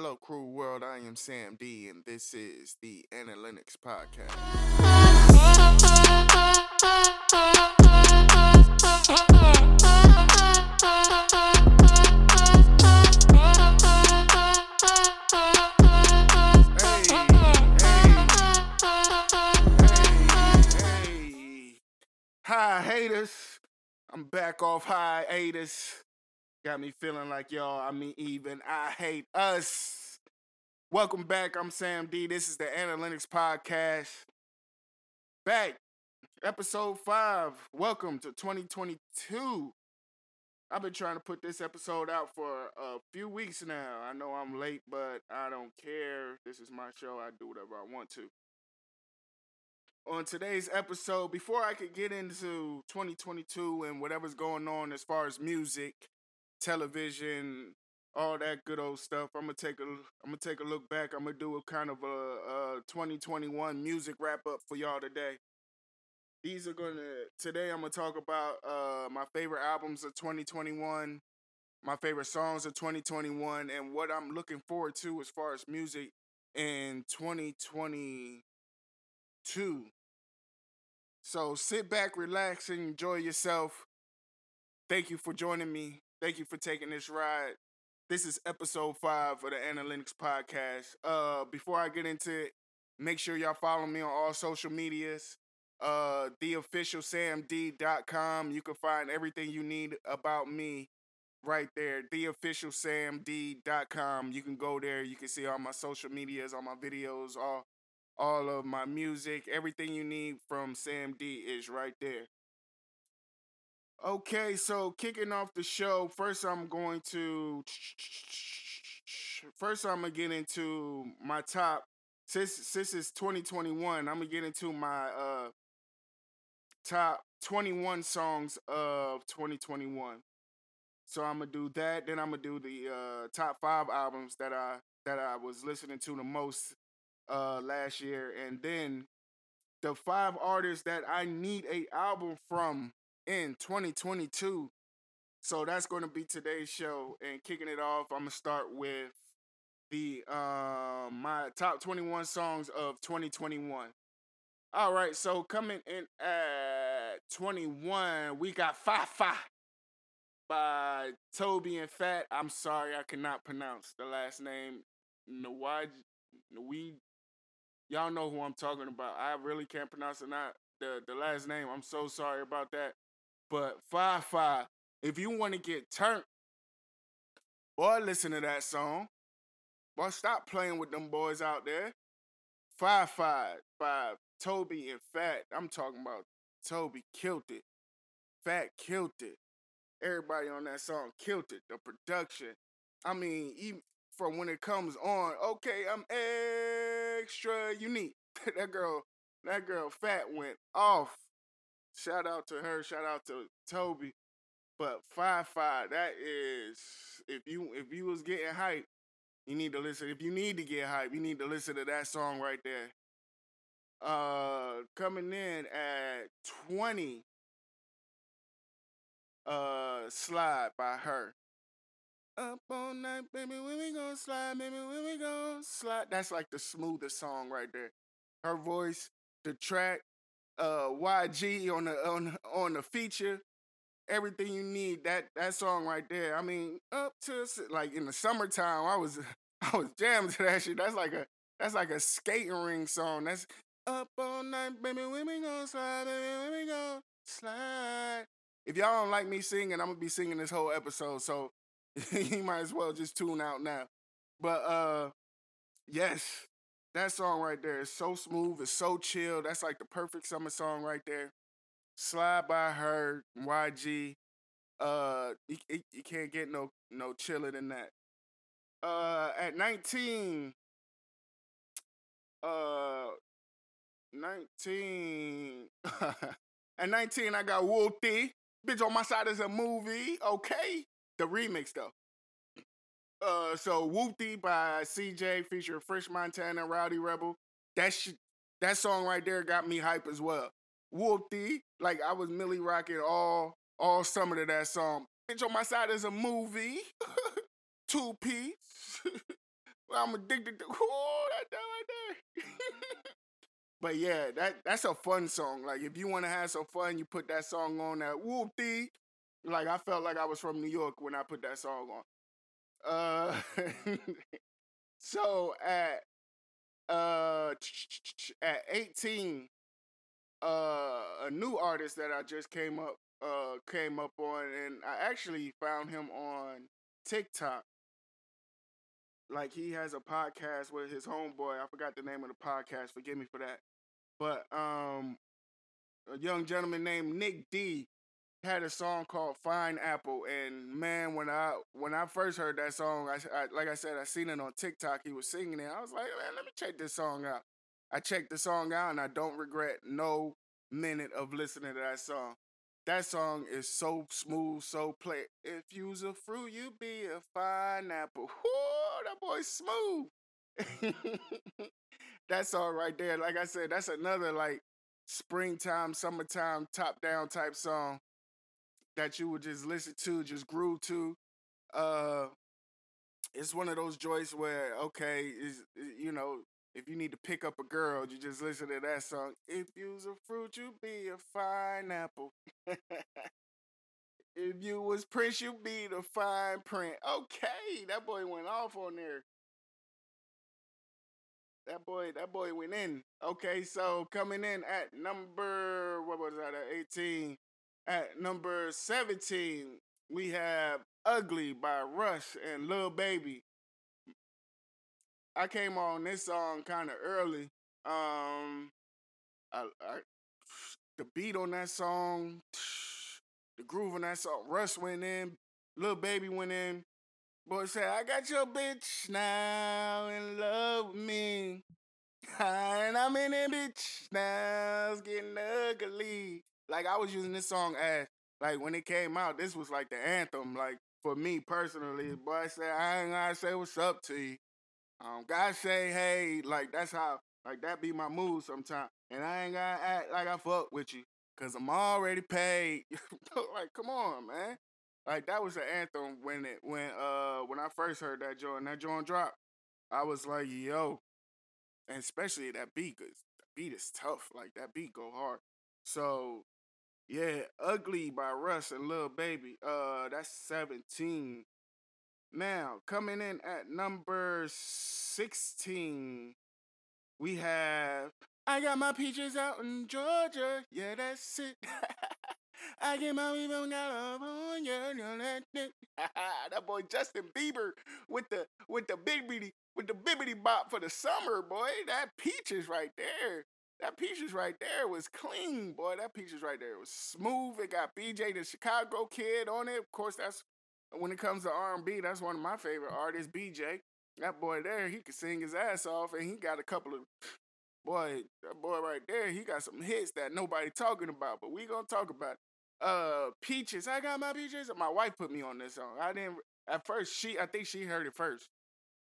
Hello, Crew World. I am Sam D, and this is the Analytics Podcast. Hi, haters. I'm back off hiatus. Got me feeling like y'all, I mean, even I hate us. Welcome back. I'm Sam D. This is the Analytics Podcast. Back, episode five. Welcome to 2022. I've been trying to put this episode out for a few weeks now. I know I'm late, but I don't care. This is my show. I do whatever I want to. On today's episode, before I could get into 2022 and whatever's going on as far as music, television, all that good old stuff. I'm gonna take a I'm gonna take a look back. I'm gonna do a kind of a, a 2021 music wrap up for y'all today. These are gonna today. I'm gonna talk about uh, my favorite albums of 2021, my favorite songs of 2021, and what I'm looking forward to as far as music in 2022. So sit back, relax, and enjoy yourself. Thank you for joining me. Thank you for taking this ride. This is episode five of the Analytics Podcast. Uh, before I get into it, make sure y'all follow me on all social medias. Uh, theofficialsamd.com. You can find everything you need about me right there. Theofficialsamd.com. You can go there. You can see all my social medias, all my videos, all all of my music, everything you need from Sam D is right there. Okay, so kicking off the show, first I'm going to first I'm gonna get into my top since since it's 2021, I'm gonna get into my uh top 21 songs of 2021. So I'm gonna do that. Then I'm gonna do the uh, top five albums that I that I was listening to the most uh, last year, and then the five artists that I need a album from in 2022. So that's going to be today's show. And kicking it off, I'm gonna start with the uh, my top 21 songs of 2021. All right, so coming in at 21, we got Fye Fye by Toby and Fat. I'm sorry, I cannot pronounce the last name. Nawaj, Naweed. Y'all know who I'm talking about. I really can't pronounce it. Not the the last name. I'm so sorry about that. But Fye Fye, if you want to get turned, boy, listen to that song. Boy, stop playing with them boys out there. Fye Fye by Toby and Fat. I'm talking about Toby killed it. Fat killed it. Everybody on that song killed it. The production. I mean, even from when it comes on, okay, I'm extra unique. that girl, that girl Fat went off. Shout out to her. Shout out to Toby. But five five, that is if you if you was getting hype, you need to listen. If you need to get hype, you need to listen to that song right there. Uh coming in at 20 uh slide by her. Up all night, baby, when we gon' slide, baby, when we gon' slide. That's like the smoothest song right there. Her voice, the track, uh YG on the on on the feature, everything you need. That that song right there. I mean, up to like in the summertime, I was I was jamming to that shit. That's like a that's like a skating ring song. That's up all night, baby, when we gon' slide, baby, when we gon' slide. If y'all don't like me singing, I'm gonna be singing this whole episode, so you might as well just tune out now. But uh yes, that song right there is so smooth, it's so chill. That's like the perfect summer song right there. Slide by H.E.R., YG. Uh you, you can't get no no chiller than that. Uh at 19 uh 19 at 19 I got Whoopty. Bitch on my side is a movie, okay? The remix though. Uh, so Whoopty by CJ featuring French Montana, Rowdy Rebel. That sh- that song right there got me hype as well. Whoopty, like I was Millie rocking all all summer to that song. Bitch on my side is a movie, two piece. I'm addicted to. Ooh, that, that right there. but yeah, that that's a fun song. Like if you want to have some fun, you put that song on. That whoop dee. Like I felt like I was from New York when I put that song on. Uh, so at uh at 18, uh, a new artist that I just came up uh came up on, and I actually found him on TikTok. Like he has a podcast with his homeboy. I forgot the name of the podcast. Forgive me for that. But um, a young gentleman named Nic D had a song called Fine Apple, and man, when I when I first heard that song, I, I like I said, I seen it on TikTok. He was singing it. I was like, man, let me check this song out. I checked the song out, and I don't regret no minute of listening to that song. That song is so smooth, so play. If you's a fruit, you be a fine apple. Whoo, that boy's smooth. that song right there, like I said, that's another like springtime, summertime, top down type song that you would just listen to, just groove to. Uh, it's one of those joints where okay, is you know, if you need to pick up a girl, you just listen to that song. If you's a fruit, you be a fine apple. if you was Prince, you be the fine print. Okay, that boy went off on there. That boy, that boy went in. Okay, so coming in at number what was that at 18? At number 17, we have Ugly by Russ and Lil Baby. I came on this song kind of early. Um, I, I, the beat on that song, the groove on that song, Russ went in, Lil Baby went in. Boy said, I got your bitch now in love with me. And I'm in it, bitch. Now it's getting ugly. Like I was using this song as like when it came out, this was like the anthem, like for me personally. Boy I said, I ain't gotta say what's up to you. Um, God say, hey, like that's how, like that be my mood sometimes. And I ain't gotta act like I fuck with you, cause I'm already paid. like, come on, man. Like that was the anthem when it when uh when I first heard that joint, that joint drop. I was like, yo, and especially that beat, cause the beat is tough. Like that beat go hard. So yeah, Ugly by Russ and Lil Baby. Uh, that's 17. Now, coming in at number 16, we have I got my peaches out in Georgia. Yeah, that's it. I get my weed from California. that boy Justin Bieber with the with the big bibbity with the bibbity bop for the summer, boy. That peaches right there. That peaches right there was clean, boy. That peaches right there was smooth. It got BJ the Chicago Kid on it. Of course, that's when it comes to R&B. That's one of my favorite artists, BJ. That boy there, he could sing his ass off, and he got a couple of boy. That boy right there, he got some hits that nobody talking about, but we gonna talk about. It. Uh, peaches. I got my peaches. My wife put me on this song. I didn't at first. She, I think she heard it first.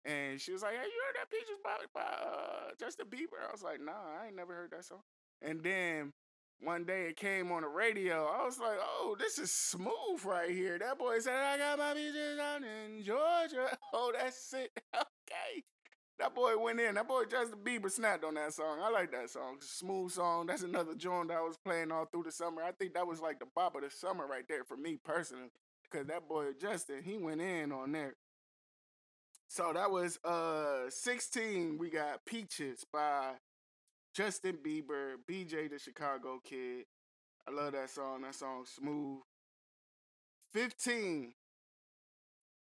And she was like, "Hey, you heard that Peaches by, by uh, Justin Bieber?" I was like, "Nah, I ain't never heard that song." And then one day it came on the radio. I was like, "Oh, this is smooth right here." That boy said, "I got my peaches down in Georgia." Oh, that's it. okay. That boy went in. That boy Justin Bieber snapped on that song. I like that song. Smooth song. That's another joint that I was playing all through the summer. I think that was like the bop of the summer right there for me personally. Cause that boy Justin, he went in on there. So that was uh 16. We got Peaches by Justin Bieber, BJ the Chicago Kid. I love that song. That song smooth. 15.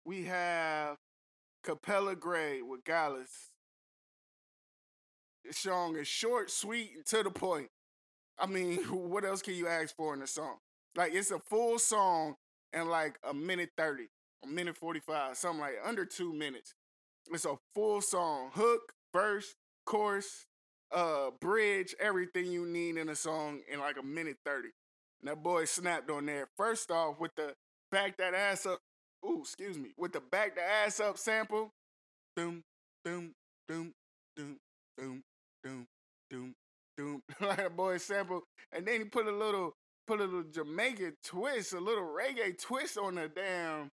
We have Capella Grey with Gyalis. The song is short, sweet, and to the point. I mean, what else can you ask for in a song? Like it's a full song in like a minute 30 a minute 45, something like under two minutes. It's a full song, hook, verse, chorus, uh, bridge, everything you need in a song in like a minute 30. And that boy snapped on there. First off, with the back that ass up, ooh, excuse me, with the back the ass up sample. Doom, doom, doom, doom, doom, doom, doom, doom. like a boy sample. And then he put a little put a little Jamaican twist, a little reggae twist on the damn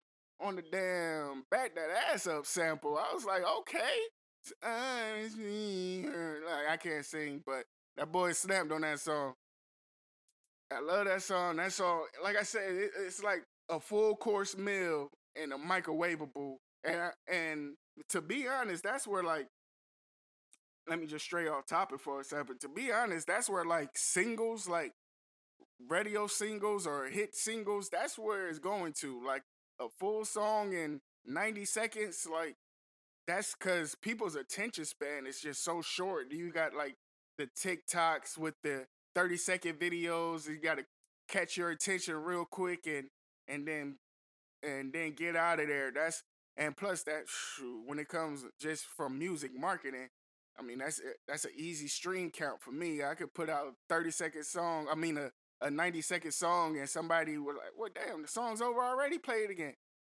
on the damn back that ass up sample. I was like, okay, Like I can't sing, but that boy snapped on that song. I love that song. That song, like I said, it, it's like a full course meal and a microwavable. And and to be honest, that's where like let me just stray off topic for a second. To be honest, that's where like singles, like radio singles or hit singles, that's where it's going to. Like a full song in 90 seconds, like that's because people's attention span is just so short. You got like the TikToks with the 30 second videos. You got to catch your attention real quick and and then and then get out of there. That's and plus that when it comes just from music marketing, I mean that's that's an easy stream count for me. I could put out a 30 second song. I mean a a 90 second song and somebody was like, "Well, damn, the song's over already. Play it again."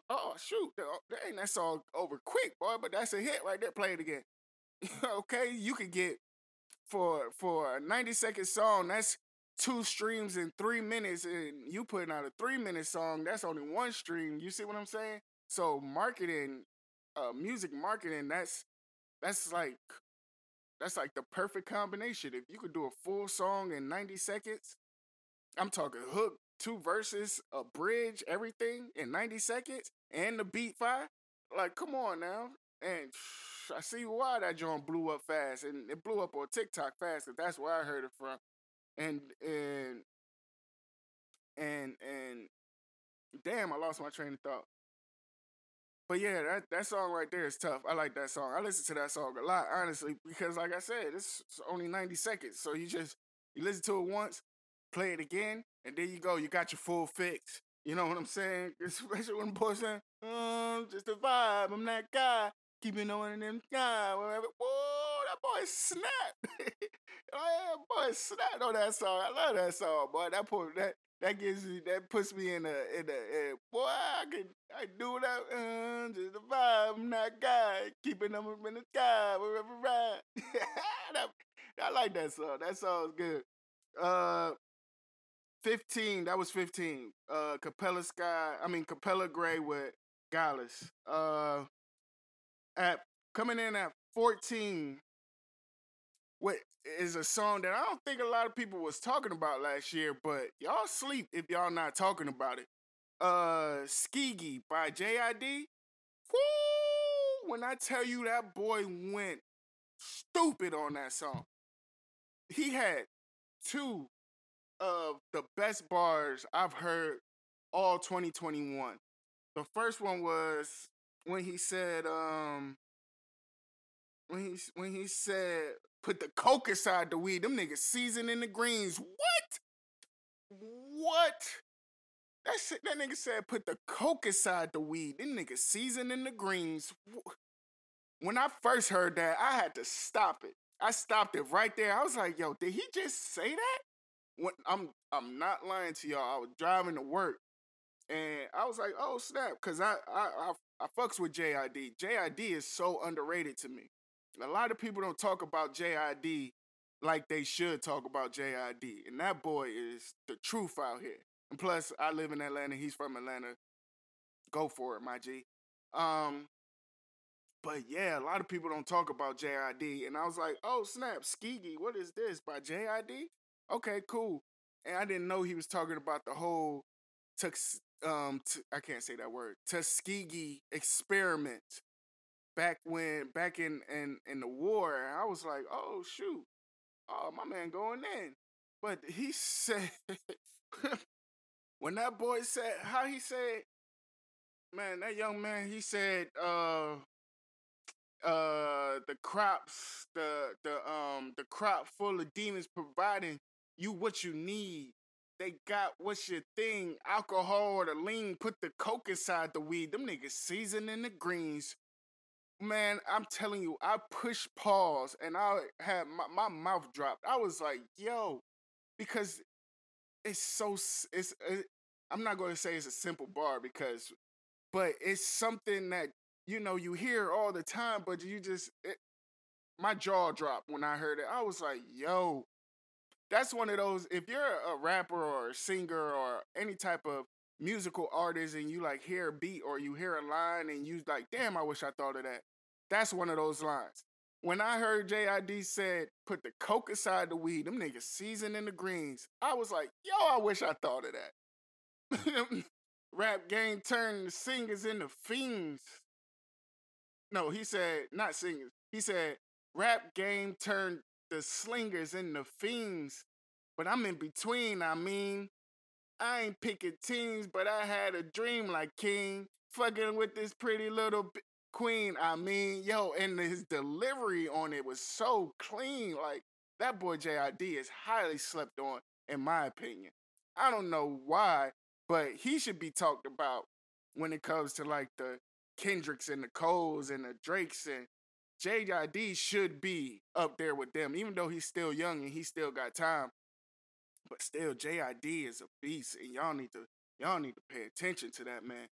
Oh shoot, dang, that song over quick, boy. But that's a hit right there. Play it again. okay, you could get for for a 90 second song. That's two streams in three minutes, and you putting out a three minute song. That's only one stream. You see what I'm saying? So marketing, uh, music marketing. That's that's like that's like the perfect combination. If you could do a full song in 90 seconds, I'm talking hook, two verses, a bridge, everything in 90 seconds, and the beat five. Like, come on now. And I see why that joint blew up fast, and it blew up on TikTok fast, cause that's where I heard it from. And and and and damn, I lost my train of thought. But yeah, that, that song right there is tough. I like that song. I listen to that song a lot, honestly, because like I said, it's only 90 seconds. So you just you listen to it once, play it again, and there you go. You got your full fix. You know what I'm saying? Especially when the boy saying, um, just a vibe. I'm that guy. Keeping on in them guy. Whatever. Whoa, that boy snapped. oh, yeah, boy snapped on that song. I love that song, boy. That put that that gives me that puts me in a in a, in boy. I can I do that. Uh, just a vibe. I'm that guy. Keeping them in the sky. Wherever ride. I like that song. That song's good. Uh, 15, that was 15. Uh Capella Sky, I mean Capella Grey with Gyalis. Uh at coming in at 14 what is a song that I don't think a lot of people was talking about last year, but y'all sleep if y'all not talking about it. Uh Skegee by JID. Woo! When I tell you that boy went stupid on that song. He had two of the best bars I've heard all 2021. The first one was when he said, um, when he when he said, put the coke inside the weed. Them niggas seasoning in the greens. What? What? That shit, that nigga said, put the coke inside the weed. Them niggas seasoning in the greens. When I first heard that, I had to stop it. I stopped it right there. I was like, yo, did he just say that? When I'm I'm not lying to y'all. I was driving to work, and I was like, "Oh snap!" Because I, I I I fucks with JID. JID is so underrated to me. A lot of people don't talk about JID like they should talk about JID, and that boy is the truth out here. And plus, I live in Atlanta. He's from Atlanta. Go for it, my G. Um, but yeah, a lot of people don't talk about JID, and I was like, "Oh snap, Skegee, what is this by JID?" Okay, cool. And I didn't know he was talking about the whole tux um t- I can't say that word Tuskegee experiment back when back in in in the war. And I was like, oh shoot, oh my man going in. But he said when that boy said how he said, man, that young man, he said, uh uh the crops the the um the crop full of demons providing you what you need. They got what's your thing, alcohol or the lean, put the coke inside the weed. Them niggas seasoning the greens. Man, I'm telling you, I pushed pause and I had my, my mouth dropped. I was like, yo, because it's so it's it, eh, I'm not going to say it's a simple bar because but it's something that you know you hear all the time but you just it, my jaw dropped when I heard it. I was like, yo, that's one of those if you're a rapper or a singer or any type of musical artist and you like hear a beat or you hear a line and you like damn i wish i thought of that that's one of those lines when I heard JID said put the coke aside the weed, them niggas seasoning the greens. I was like, yo, I wish I thought of that. Rap game turned the singers into fiends. No, he said not singers. He said rap game turned the slingers and the fiends. But I'm in between, I mean. I ain't picking teams, but I had a dream like King. Fucking with this pretty little b- queen. I mean, yo, and his delivery on it was so clean. Like, that boy JID is highly slept on, in my opinion. I don't know why, but he should be talked about when it comes to like the Kendricks and the Coles and the Drakes and JID should be up there with them, even though he's still young and he still got time. But still, JID is a beast, and y'all need to y'all need to pay attention to that man.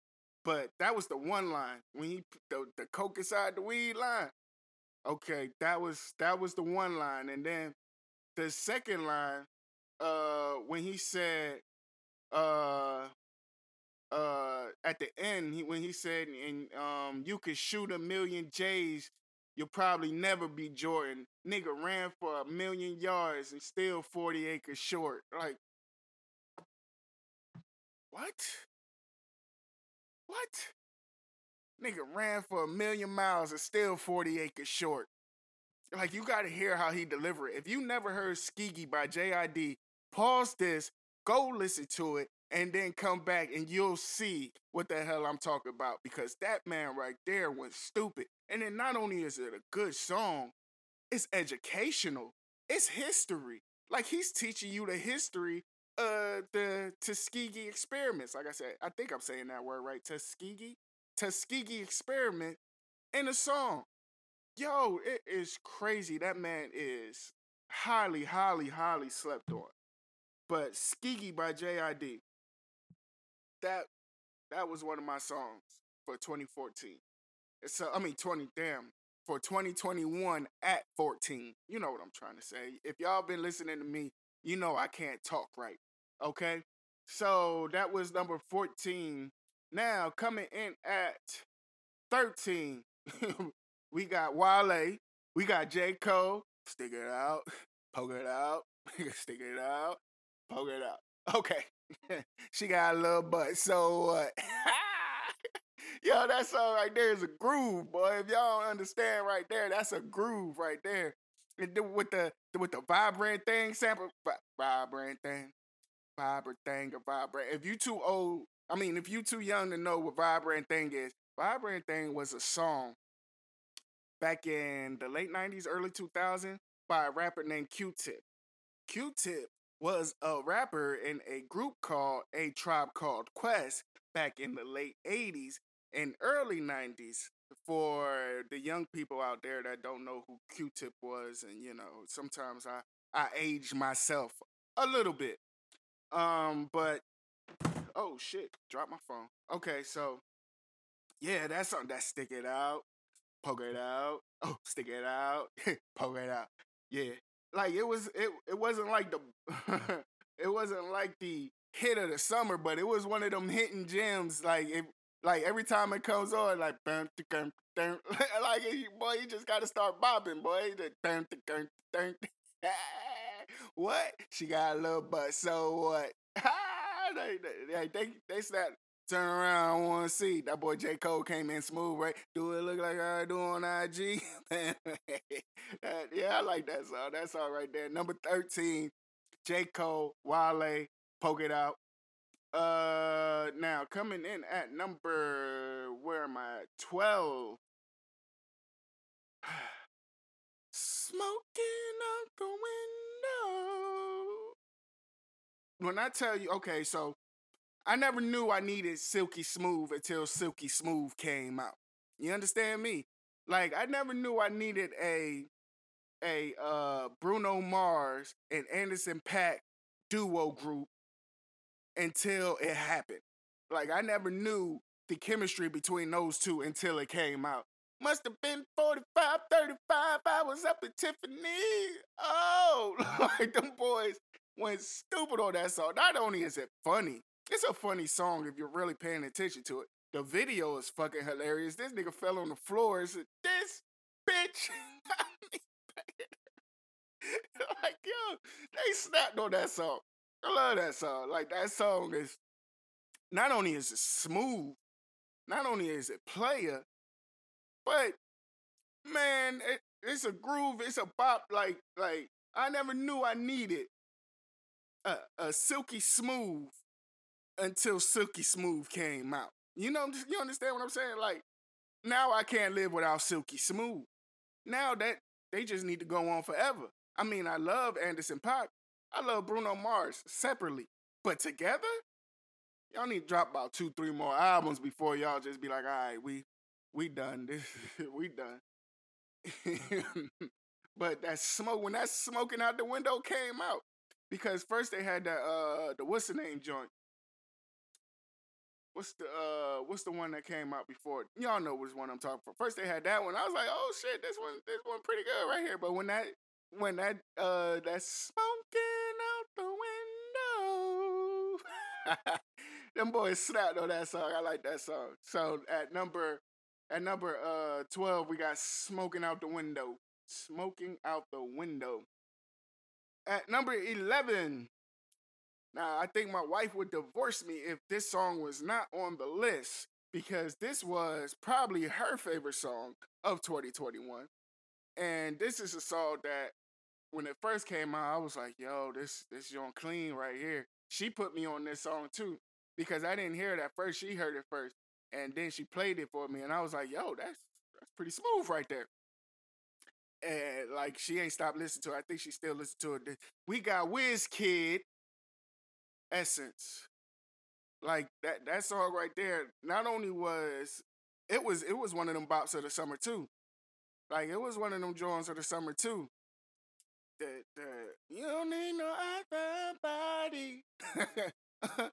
But that was the one line when he the the coke inside the weed line. Okay, that was that was the one line, and then the second line, uh, when he said, uh, uh, at the end, he, when he said, and um, you could shoot a million J's, you'll probably never be Jordan. Nigga ran for a million yards and still forty acres short. Like, what? What? Nigga ran for a million miles and still 40 acres short. Like, you gotta hear how he delivered it. If you never heard Skegee by JID, pause this, go listen to it, and then come back and you'll see what the hell I'm talking about. Because that man right there went stupid. And then not only is it a good song, it's educational. It's history. Like he's teaching you the history uh the Tuskegee experiments. Like I said, I think I'm saying that word right. Tuskegee, Tuskegee experiment in a song. Yo, it is crazy. That man is highly, highly, highly slept on. But Skegee by JID, that that was one of my songs for 2014. So I mean 20 damn for 2021 at 14. You know what I'm trying to say. If y'all been listening to me, you know I can't talk right. Okay? So that was number 14. Now coming in at 13, we got Wale, we got J. Cole, stick it out, poke it out, stick it out, poke it out. Okay. she got a little butt. So what? Yo, that song right there is a groove, boy. If y'all don't understand right there, that's a groove right there. And with the with the Vivrant Thing sample, vi- Vivrant Thing, Vivrant Thing, or vibrant. If you too old, I mean, if you too young to know what Vivrant Thing is, Vivrant Thing was a song back in the late '90s, early 2000s by a rapper named Q-Tip. Q-Tip was a rapper in a group called A Tribe Called Quest back in the late 80s and early 90s for the young people out there that don't know who Q-Tip was and you know sometimes I I age myself a little bit. Um but oh shit drop my phone. Okay so yeah that's something that stick it out poke it out oh stick it out poke it out yeah like it was it it wasn't like the it wasn't like the hit of the summer but it was one of them hitting gems like it like every time it comes on, like bam, like boy, you just gotta start bobbing, boy. What? She got a little butt. So what? they, they, they, they snap. Turn around, I want to see. That boy J. Cole came in smooth, right? Do it look like I do on IG? yeah, I like that song. That song right there. Number 13, J. Cole, Wale, Poke It Out. Uh, now coming in at number where am I? Twelve. Smoking out the window. When I tell you, okay, so I never knew I needed Silk Sonic until Silk Sonic came out. You understand me? Like I never knew I needed a a uh Bruno Mars and Anderson .Paak duo group until it happened. Like I never knew the chemistry between those two until it came out. Must have been 45, 35. I was up at Tiffany. Oh, like them boys went stupid on that song. Not only is it funny, it's a funny song if you're really paying attention to it. The video is fucking hilarious. This nigga fell on the floor and said, This bitch. like, yo, they snapped on that song. I love that song. Like, that song is not only is it smooth, not only is it player, but man, it, it's a groove, it's a bop. Like, like I never knew I needed a, a Silk Sonic until Silk Sonic came out. You know, you understand what I'm saying? Like now I can't live without Silk Sonic. Now that they just need to go on forever. I mean, I love Anderson .Paak. I love Bruno Mars separately, but together, y'all need to drop about two, three more albums before y'all just be like, all right, we we done this, we done. but that smoke, when that smoking out the window came out, because first they had that uh the what's the name joint. What's the uh what's the one that came out before? Y'all know which one I'm talking for. First they had that one. I was like, oh shit, this one this one pretty good right here. But when that when that uh that smoking out the window them boys snapped on that song. I like that song. So at number at number uh 12 we got smoking out the window. Smoking out the window. At number 11 now, I think my wife would divorce me if this song was not on the list because this was probably her favorite song of 2021. And this is a song that when it first came out, I was like, yo, this this young clean right here. She put me on this song too because I didn't hear it at first. She heard it first, and then she played it for me, and I was like, yo, that's that's pretty smooth right there. And like she ain't stopped listening to it. I think she still listens to it. We got Wizkid, Essence. Like that that song right there. Not only was it was it was one of them bops of the summer too. Like it was one of them joints of the summer too the the you don't need no other body.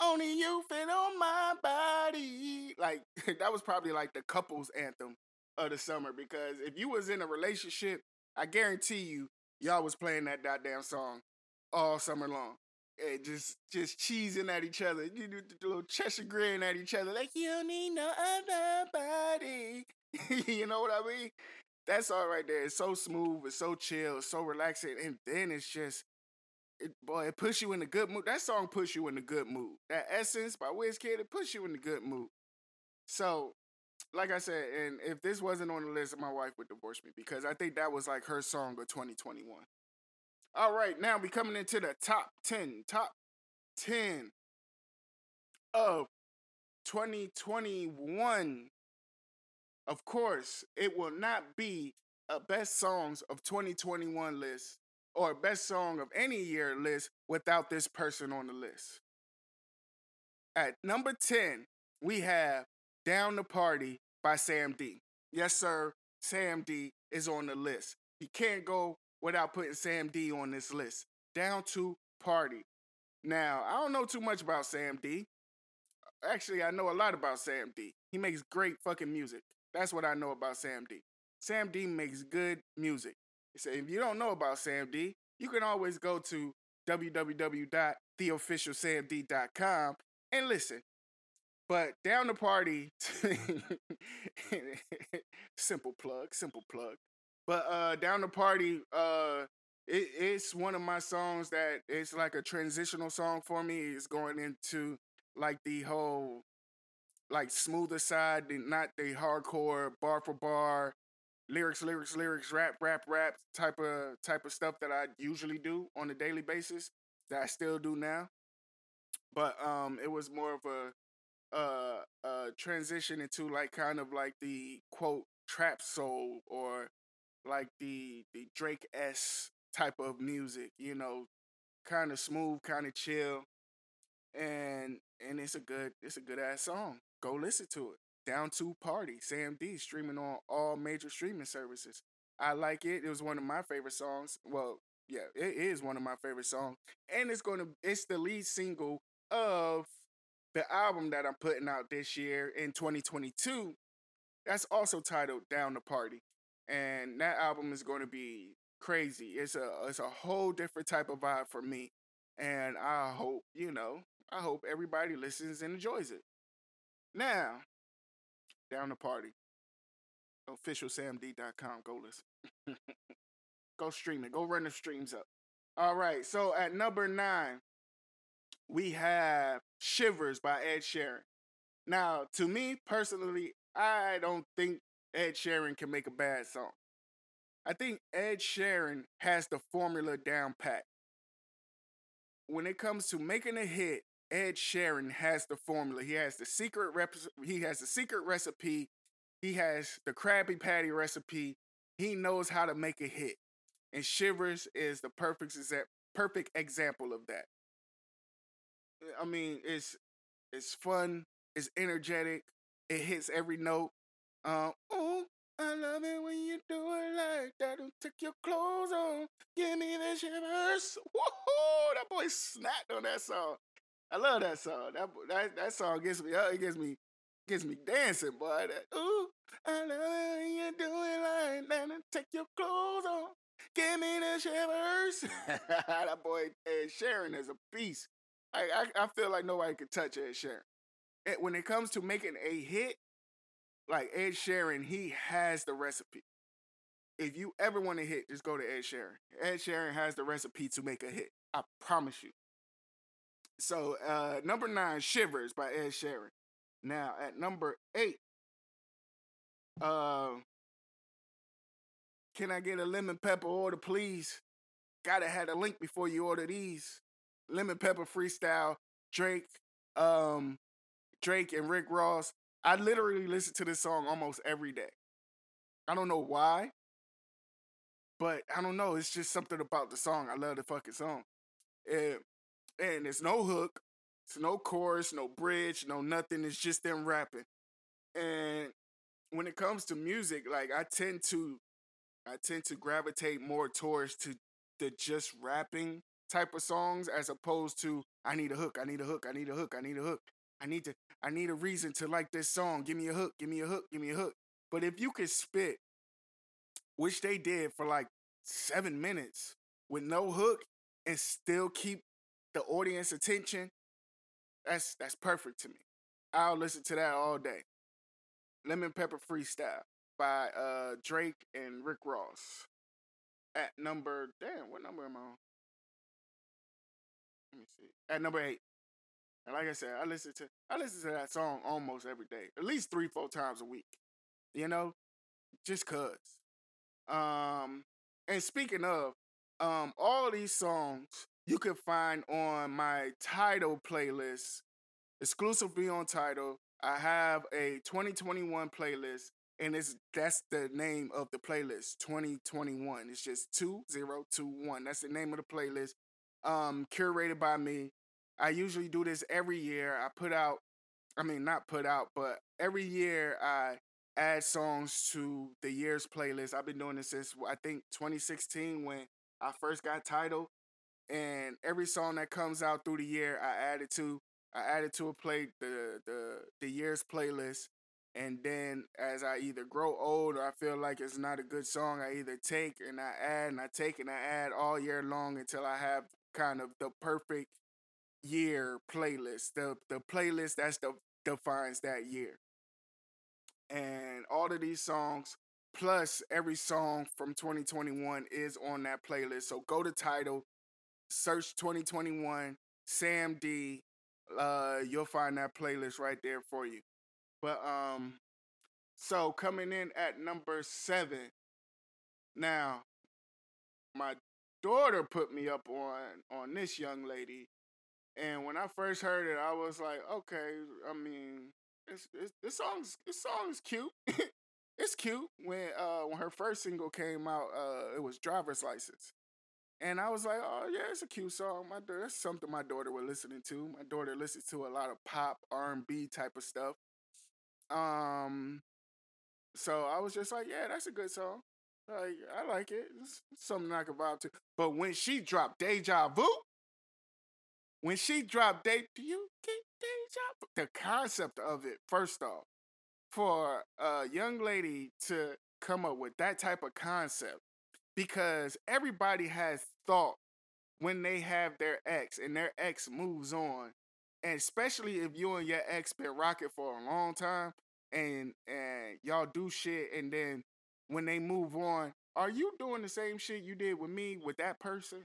Only you fit on my body. Like that was probably like the couples anthem of the summer because if you was in a relationship, I guarantee you, y'all was playing that goddamn song all summer long. And just just cheesing at each other, you do the little Cheshire grin at each other, like you don't need no other body. you know what I mean? that song right there is so smooth, it's so chill, it's so relaxing, and then it's just, it, boy, it puts you in a good mood. That song puts you in a good mood. That Essence by Wizkid, it puts you in a good mood. So, like I said, and if this wasn't on the list, my wife would divorce me because I think that was like her song of 2021. All right, now we coming into the top 10, top 10 of 2021 of course, it will not be a best songs of 2021 list or best song of any year list without this person on the list. At number 10, we have Down the Party by Sam D. Yes, sir, Sam D is on the list. You can't go without putting Sam D on this list. Down to Party. Now, I don't know too much about Sam D. Actually, I know a lot about Sam D. He makes great fucking music. That's what I know about Sam D. Sam D makes good music. So if you don't know about Sam D, you can always go to www.theofficialsamd.com and listen. But down the party, simple plug, simple plug. But uh, down the party, uh, it, it's one of my songs that it's like a transitional song for me. It's going into like the whole like smoother side, not the hardcore bar for bar lyrics, lyrics, lyrics, rap, rap, rap type of type of stuff that I usually do on a daily basis that I still do now. But um, it was more of a uh, uh transition into like kind of like the quote trap soul or like the the Drake s type of music, you know, kind of smooth, kind of chill, and and it's a good it's a good ass song go listen to it. Down to Party, Sam D, streaming on all major streaming services. I like it. It was one of my favorite songs. Well, yeah, it is one of my favorite songs. And it's gonna it's the lead single of the album that I'm putting out this year in 2022. That's also titled Down the Party. And that album is gonna be crazy. It's a it's a whole different type of vibe for me. And I hope, you know, I hope everybody listens and enjoys it. Now, down the party. Officialsamd.com. Go listen. go stream it. Go run the streams up. All right. So at number nine, we have Shivers by Ed Sheeran. Now, to me personally, I don't think Ed Sheeran can make a bad song. I think Ed Sheeran has the formula down pat. When it comes to making a hit, Ed Sheeran has the formula. He has the secret rep- he has the secret recipe. He has the Krabby Patty recipe. He knows how to make a hit. And Shivers is the perfect exa- perfect example of that. I mean, it's it's fun, it's energetic, it hits every note. Um, ooh, I love it when you do it like that. Don't take your clothes off, Give me the shivers. Whoa, that boy snapped on that song. I love that song. That that that song gets me up. It gets me gets me dancing, boy. That, ooh, I love it when you do it like that. Don't take your clothes off, Give me the shivers. that boy Ed Sheeran is a beast. I, I I feel like nobody could touch Ed Sheeran. And when it comes to making a hit, like Ed Sheeran, he has the recipe. If you ever want to hit, just go to Ed Sheeran. Ed Sheeran has the recipe to make a hit. I promise you. So uh number nine, Shivers by Ed Sheeran. Now at number eight, uh, can I get a lemon pepper order, please? Gotta have a link before you order these. Lemon pepper freestyle, Drake, um, Drake and Rick Ross. I literally listen to this song almost every day. I don't know why, but I don't know. It's just something about the song. I love the fucking song. And, and it's no hook, it's no chorus, no bridge, no nothing. It's just them rapping. And when it comes to music, like I tend to I tend to gravitate more towards to the just rapping type of songs as opposed to I need a hook, I need a hook, I need a hook, I need a hook. I need to I need a reason to like this song. Give me a hook, give me a hook, give me a hook. But if you could spit, which they did for like seven minutes with no hook and still keep the audience attention, that's that's perfect to me. I'll listen to that all day. Lemon Pepper Freestyle by uh Drake and Rick Ross. At number damn, what number am I on? Let me see. At number eight. And like I said, I listen to I listen to that song almost every day, at least three, four times a week. You know, just cause. Um, and speaking of, um, all these songs you can find on my Tidal playlist, exclusively on Tidal. I have a 2021 playlist, and it's that's the name of the playlist, 2021. It's just 2021. That's the name of the playlist. Um, curated by me. I usually do this every year. I put out, I mean, not put out, but every year I add songs to the year's playlist. I've been doing this since I think 2016 when I first got Tidal. And every song that comes out through the year, I add it to. I add it to a play the the the year's playlist. And then as I either grow old or I feel like it's not a good song, I either take and I add and I take and I add all year long until I have kind of the perfect year playlist. The the playlist that's the defines that year. And all of these songs, plus every song from 2021 is on that playlist. So go to Tidal, search 2021, Sam D. Uh, you'll find that playlist right there for you. But um, so coming in at number seven. Now, my daughter put me up on on this young lady and when I first heard it, I was like, okay, I mean, it's, it's, this song's this song is cute. it's cute. When uh when her first single came out, uh it was Driver's License. And I was like, oh yeah, it's a cute song. My that's something my daughter was listening to. My daughter listens to a lot of pop, R and B type of stuff. Um, so I was just like, yeah, that's a good song. Like I like it. It's something I can vibe to. But when she dropped Deja Vu, when she dropped "Day," do you deja? The concept of it, first off, for a young lady to come up with that type of concept, because everybody has thought when they have their ex and their ex moves on, and especially if you and your ex been rocking for a long time, and and y'all do shit, and then when they move on, are you doing the same shit you did with me with that person?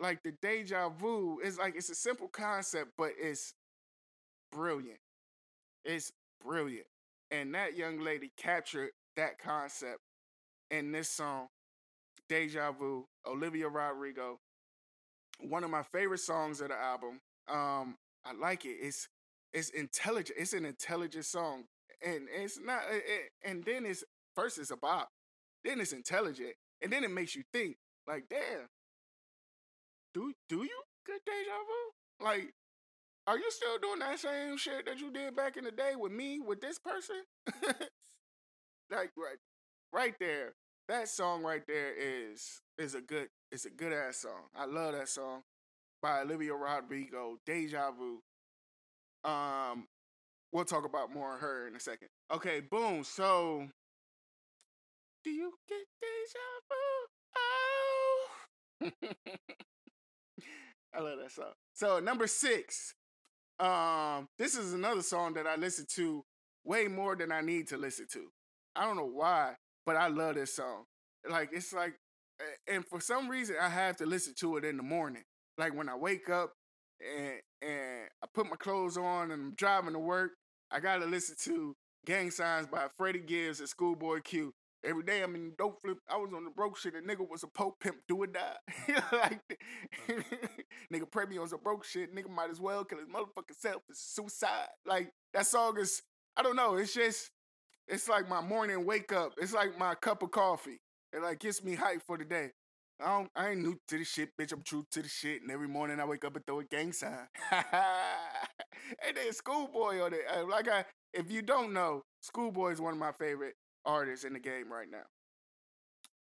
Like the deja vu is like it's a simple concept, but it's brilliant. It's brilliant. And that young lady captured that concept in this song, Deja Vu, Olivia Rodrigo. One of my favorite songs of the album. Um, I like it. It's it's intelligent. It's an intelligent song, and it's not. It, and then it's first it's a bop, then it's intelligent, and then it makes you think. Like, damn, do do you get deja vu? Like, are you still doing that same shit that you did back in the day with me with this person? like right, right there. That song right there is is a good it's a good ass song. I love that song by Olivia Rodrigo, Deja Vu. Um, we'll talk about more of her in a second. Okay, boom. So, do you get deja vu? Oh, I love that song. So number six. Um, this is another song that I listen to way more than I need to listen to. I don't know why, but I love this song. Like it's like, and for some reason I have to listen to it in the morning. Like when I wake up and and I put my clothes on and I'm driving to work, I gotta listen to Gang Signs by Freddie Gibbs and Schoolboy Q. Every day I'm in dope flip. I was on the broke shit. A nigga was a poke pimp, do or die. like, nigga pray me on some broke shit. Nigga might as well kill his motherfucking self. It's suicide. Like that song is. I don't know. It's just. It's like my morning wake up. It's like my cup of coffee. It like gets me hyped for the day. I don't. I ain't new to the shit, bitch. I'm true to the shit. And every morning I wake up and throw a gang sign. and then Schoolboy on it. Uh, like I, if you don't know, Schoolboy is one of my favorite artists in the game right now.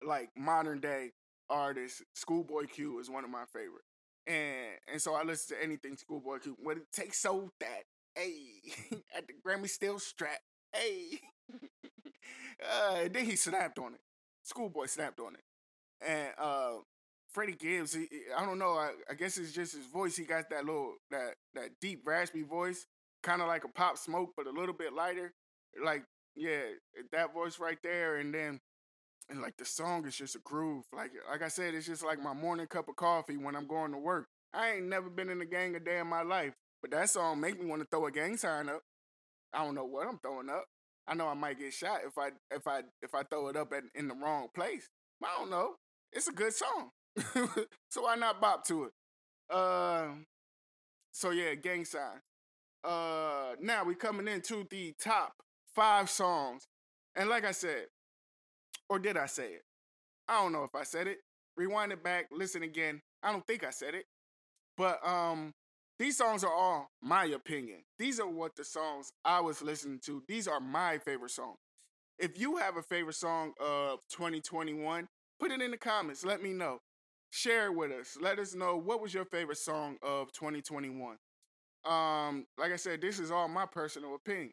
Like modern day artists, Schoolboy Q is one of my favorite. And and so I listen to anything Schoolboy Q. When it takes so that, hey, at the Grammy still strap, hey. uh, then he snapped on it. Schoolboy snapped on it. And uh Freddie Gibbs, he, I don't know, I, I guess it's just his voice. He got that little that that deep raspy voice, kind of like a pop smoke, but a little bit lighter. Like yeah, that voice right there, and then and like the song is just a groove. Like like I said, it's just like my morning cup of coffee when I'm going to work. I ain't never been in a gang a day in my life, but that song make me want to throw a gang sign up. I don't know what I'm throwing up. I know I might get shot if I if I if I throw it up at, in the wrong place. I don't know. It's a good song, so why not bop to it? Uh, so yeah, gang sign. Uh, now we coming into the top five songs. And like I said, or did I say it? I don't know if I said it. Rewind it back, listen again. I don't think I said it. But um these songs are all my opinion. These are what the songs I was listening to. These are my favorite songs. If you have a favorite song of 2021, put it in the comments. Let me know. Share it with us. Let us know what was your favorite song of 2021. Um, like I said, this is all my personal opinion.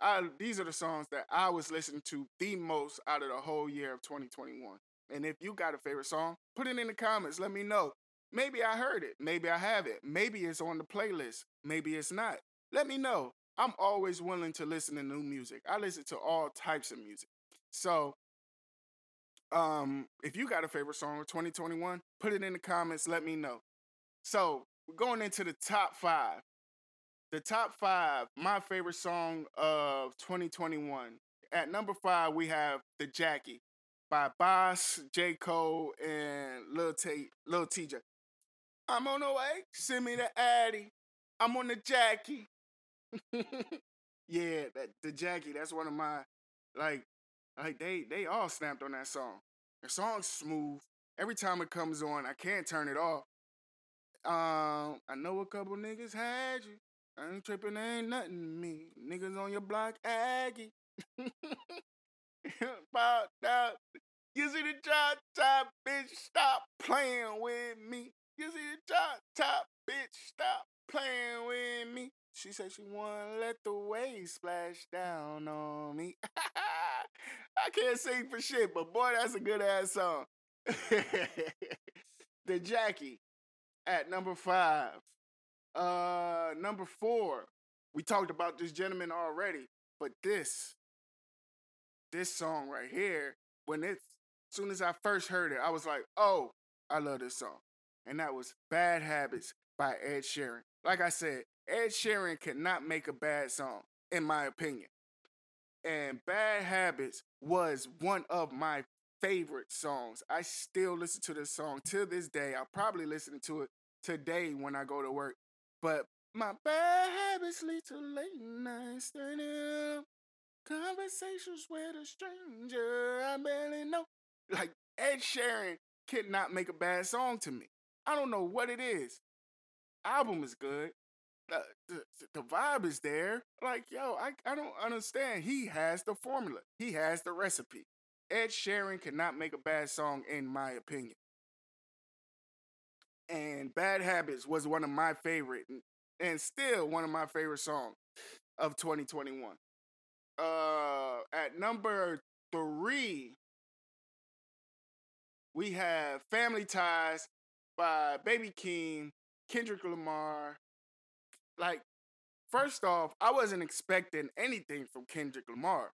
I these are the songs that I was listening to the most out of the whole year of 2021. And if you got a favorite song, put it in the comments. Let me know. Maybe I heard it. Maybe I have it. Maybe it's on the playlist. Maybe it's not. Let me know. I'm always willing to listen to new music. I listen to all types of music. So, um, if you got a favorite song of 2021, put it in the comments. Let me know. So, we're going into the top five the top five, my favorite song of 2021. At number five, we have The Jackie by Bas, J. Cole, and Lil T. Lil Tjay. I'm on the way. Send me the Addy. I'm on the Jackie. yeah, that the Jackie. That's one of my like like they they all snapped on that song. The song's smooth. Every time it comes on, I can't turn it off. Um, I know a couple niggas had you. I ain't tripping, ain't nothing me. Niggas on your block, Aggie. About out. You see the drop top, bitch, stop playing with me. You see the drop top, bitch, stop playing with me. She said she wanna let the waves splash down on me. I can't sing for shit, but boy, that's a good ass song. the Jackie at number five. Uh, number four, we talked about this gentleman already, but this, this song right here, when it's, as soon as I first heard it, I was like, oh, I love this song. and that was Bad Habits by Ed Sheeran. Like I said, Ed Sheeran cannot make a bad song, in my opinion. And Bad Habits was one of my favorite songs. I still listen to this song to this day. I'll probably listen to it today when I go to work. But my bad habits lead to late nights, standing up, conversations with a stranger I barely know. Like Ed Sheeran cannot make a bad song to me. I don't know what it is. Album is good. The, the, the vibe is there. Like, yo, I, I don't understand. He has the formula. He has the recipe. Ed Sheeran cannot make a bad song, in my opinion. And Bad Habits was one of my favorite, and still one of my favorite songs of 2021. Uh, at number three, we have Family Ties by Baby Keem, Kendrick Lamar. Like, first off, I wasn't expecting anything from Kendrick Lamar.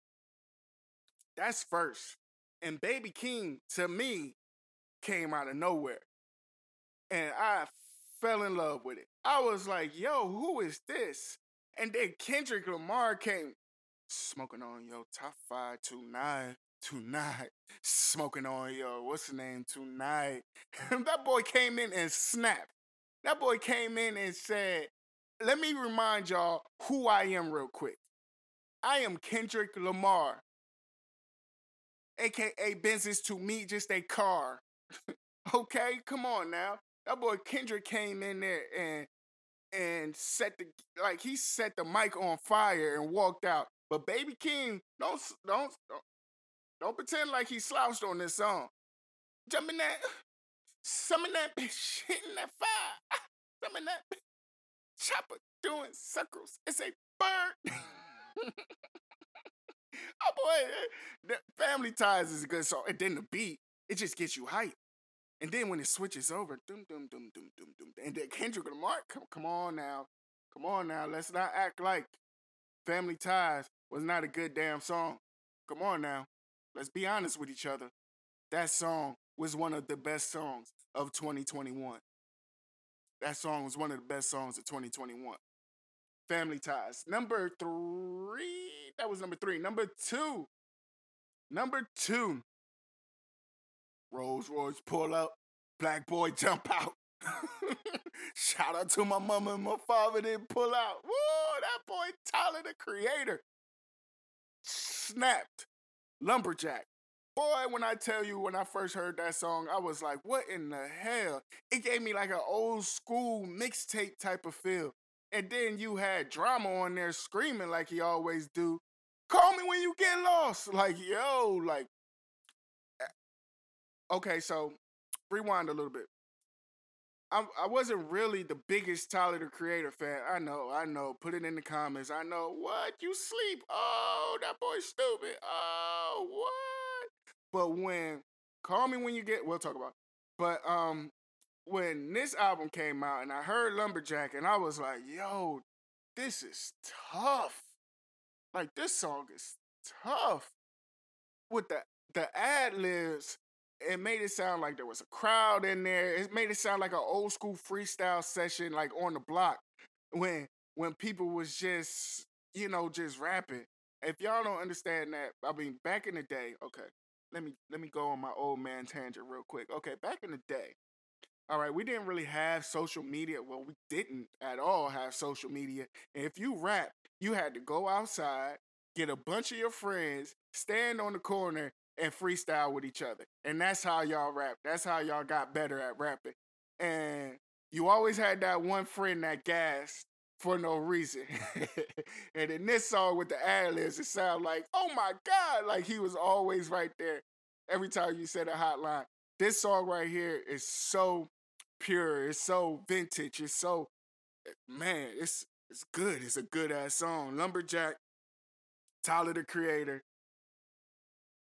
That's first. And Baby Keem, to me, came out of nowhere. And I fell in love with it. I was like, yo, who is this? And then Kendrick Lamar came smoking on your top five tonight. Tonight, smoking on your what's the name tonight? that boy came in and snapped. That boy came in and said, Let me remind y'all who I am real quick. I am Kendrick Lamar aka Benz is to me just a car. okay, come on now. That boy Kendrick came in there and and set the like he set the mic on fire and walked out. But Baby Keem, don't don't don't, don't pretend like he slouched on this song. Jumping that, some of that bitch hitting that fire, some of that bitch, chopper doing circles. It's a bird. oh boy, eh, the Family Ties is a good song, and then the beat it just gets you hype. And then when it switches over, dum dum dum dum dum dum, and then Kendrick Lamar, come come on now, come on now, let's not act like Family Ties was not a good damn song. Come on now, let's be honest with each other. That song was one of the best songs of 2021. That song was one of the best songs of 2021. Family Ties. Number three. That was number three. Number two. Number two. Rolls Royce pull up. Black boy jump out. Shout out to my mama and my father didn't pull out. Woo, that boy Tyler the creator. Snapped. Lumberjack. Boy, when I tell you, when I first heard that song, I was like, what in the hell? It gave me like an old school mixtape type of feel. And then you had drama on there screaming like he always do. Call me when you get lost. Like, yo, like Okay, so rewind a little bit. I, I wasn't really the biggest Tyler the Creator fan. I know, I know. Put it in the comments. I know. What? You sleep? Oh, that boy's stupid. Oh, what? But when Call Me When You Get, we'll talk about. It. But um, when this album came out and I heard Lumberjack and I was like, yo, this is tough. Like this song is tough. With the the ad libs, it made it sound like there was a crowd in there. It made it sound like an old school freestyle session, like on the block, when when people was just, you know, just rapping. If y'all don't understand that, I mean, back in the day, okay, let me let me go on my old man tangent real quick. Okay, back in the day, all right, we didn't really have social media. Well, we didn't at all have social media. And if you rap, you had to go outside, get a bunch of your friends, stand on the corner, and freestyle with each other. And that's how y'all rap. That's how y'all got better at rapping. And you always had that one friend that gassed for no reason. and in this song with the ad libs, it sounded like, oh my God, like he was always right there every time you said a hotline. This song right here is so pure. It's so vintage. It's so eh, man. It's it's good. It's a good ass song. Lumberjack, Tyler the Creator,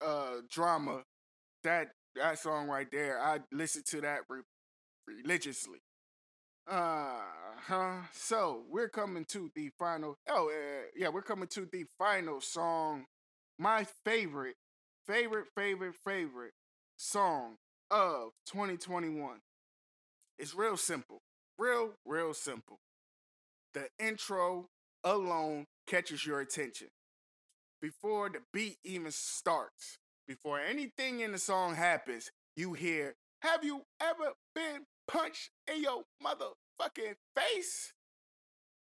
uh, drama. That that song right there. I listen to that re- religiously. Uh huh. So we're coming to the final. Oh uh, yeah, we're coming to the final song. My favorite, favorite, favorite, favorite song of 2021 It's real simple. Real, real simple. The intro alone catches your attention. Before the beat even starts, before anything in the song happens, you hear, Have you ever been punched in your motherfucking face?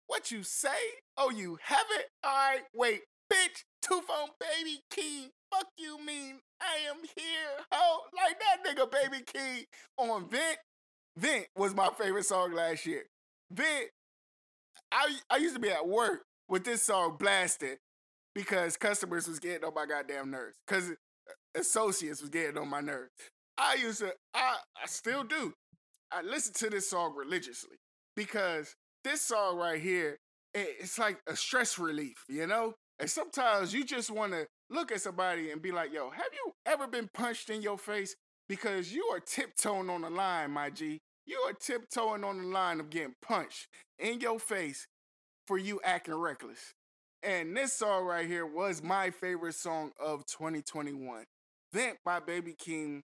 What you say? Oh, you haven't? Alright, wait, bitch, two phone Baby Keem. Fuck you mean I am here, ho? Like that nigga Baby Keem on Vent. Vent was my favorite song last year. Vent, I I used to be at work with this song blasted because customers was getting on my goddamn nerves. Cause associates was getting on my nerves. I used to, I, I still do. I listen to this song religiously because this song right here, it's like a stress relief, you know? And sometimes you just want to look at somebody and be like, yo, have you ever been punched in your face? Because you are tiptoeing on the line, my G. You are tiptoeing on the line of getting punched in your face for you acting reckless. And this song right here was my favorite song of 2021. Vent by Baby Keem.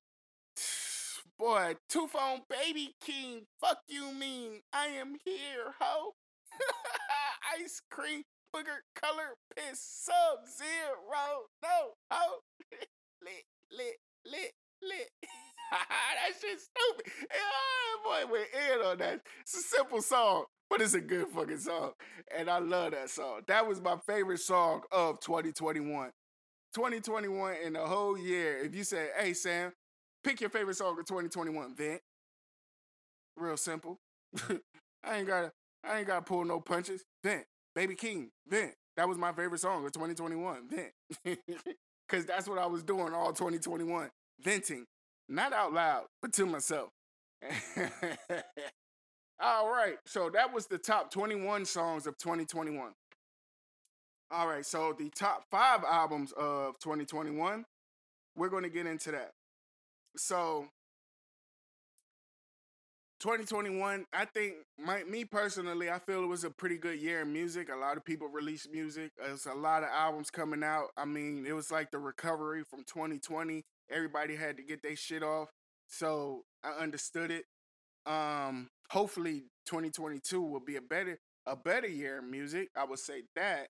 Boy, two phone Baby Keem. Fuck you mean I am here, ho. Ice cream, booger, color, piss, sub zero. No, ho. lit, lit, lit, lit. that shit's stupid. Yeah, boy went in on that. It's a simple song, but it's a good fucking song. And I love that song. That was my favorite song of 2021. 2021 in the whole year. If you say, hey Sam, pick your favorite song of 2021, Vent. Real simple. I ain't gotta I ain't gotta pull no punches. Vent. Baby Keem, Vent. That was my favorite song of 2021. Vent. Cause that's what I was doing all 2021. Venting. Not out loud, but to myself. all right. So that was the top 21 songs of 2021. All right. So the top five albums of 2021, we're going to get into that. So 2021, I think my me personally, I feel it was a pretty good year in music. A lot of people released music. There's a lot of albums coming out. I mean, it was like the recovery from 2020. Everybody had to get their shit off. So I understood it. Um, hopefully 2022 will be a better a better year in music. I would say that.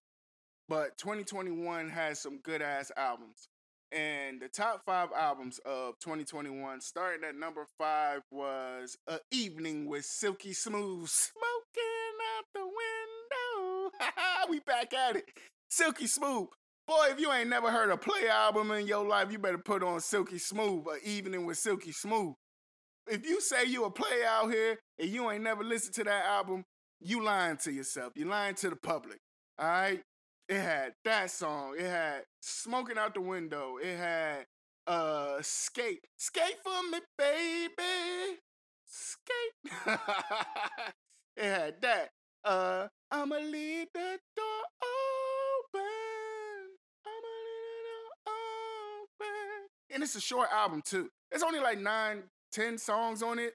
But 2021 has some good ass albums. And the top five albums of 2021, starting at number five, was A Evening with Silky Smooth. Smoking out the window. we back at it. Silky Smooth. Boy, if you ain't never heard a play album in your life, you better put on Silky Smooth, A Evening with Silky Smooth. If you say you a play out here and you ain't never listened to that album, you lying to yourself. You lying to the public. All right? It had that song. It had Smoking Out the Window. It had uh Skate. Skate for me, baby. Skate. it had that. Uh I'ma leave the door open. I'ma leave the door open. And it's a short album too. It's only like nine, ten songs on it.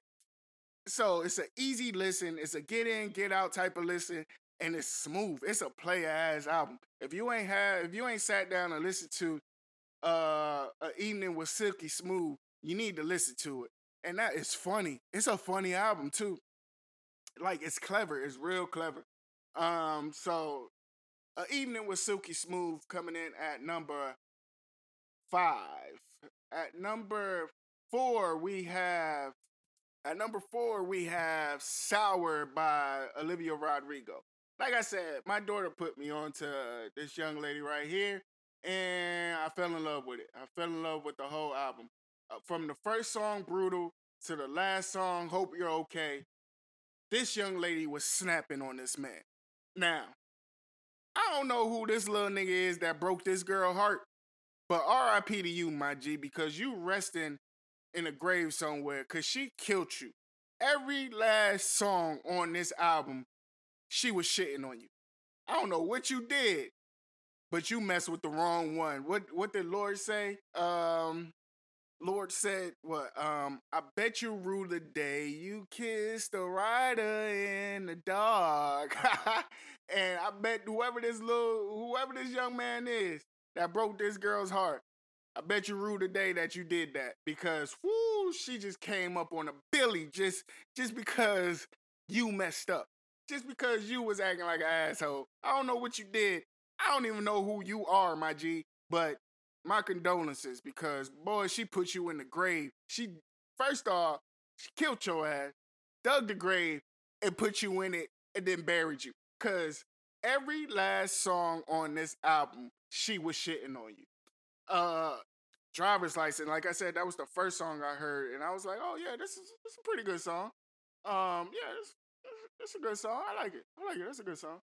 So it's an easy listen. It's a get in, get out type of listen and it's smooth. It's a play ass album. If you ain't had, if you ain't sat down and listened to uh an evening with Silky Smooth, you need to listen to it. And that is funny. It's a funny album too. Like it's clever. It's real clever. Um, so an evening with Silky Smooth coming in at number five. At number four, we have at number four, we have Sour by Olivia Rodrigo like I said, my daughter put me on to this young lady right here, and I fell in love with it. I fell in love with the whole album. Uh, from the first song, Brutal, to the last song, Hope You're Okay, this young lady was snapping on this man. Now, I don't know who this little nigga is that broke this girl heart, but RIP to you, my G, because you resting in a grave somewhere, because she killed you. Every last song on this album she was shitting on you. I don't know what you did, but you messed with the wrong one. What what did Lorde say? Um Lorde said what? Um, I bet you rue the day you kissed the writer in the dark. and I bet whoever this little whoever this young man is that broke this girl's heart, I bet you rue the day that you did that because whoo, she just came up on a Billy just just because you messed up. Just because you was acting like an asshole. I don't know what you did. I don't even know who you are, my G. But my condolences because boy, she put you in the grave. She first off, she killed your ass, dug the grave, and put you in it, and then buried you. Cause every last song on this album, she was shitting on you. Uh driver's license, like I said, that was the first song I heard, and I was like, oh yeah, this is this is a pretty good song. Um, yeah, it's, it's a good song. I like it. I like it. That's a good song.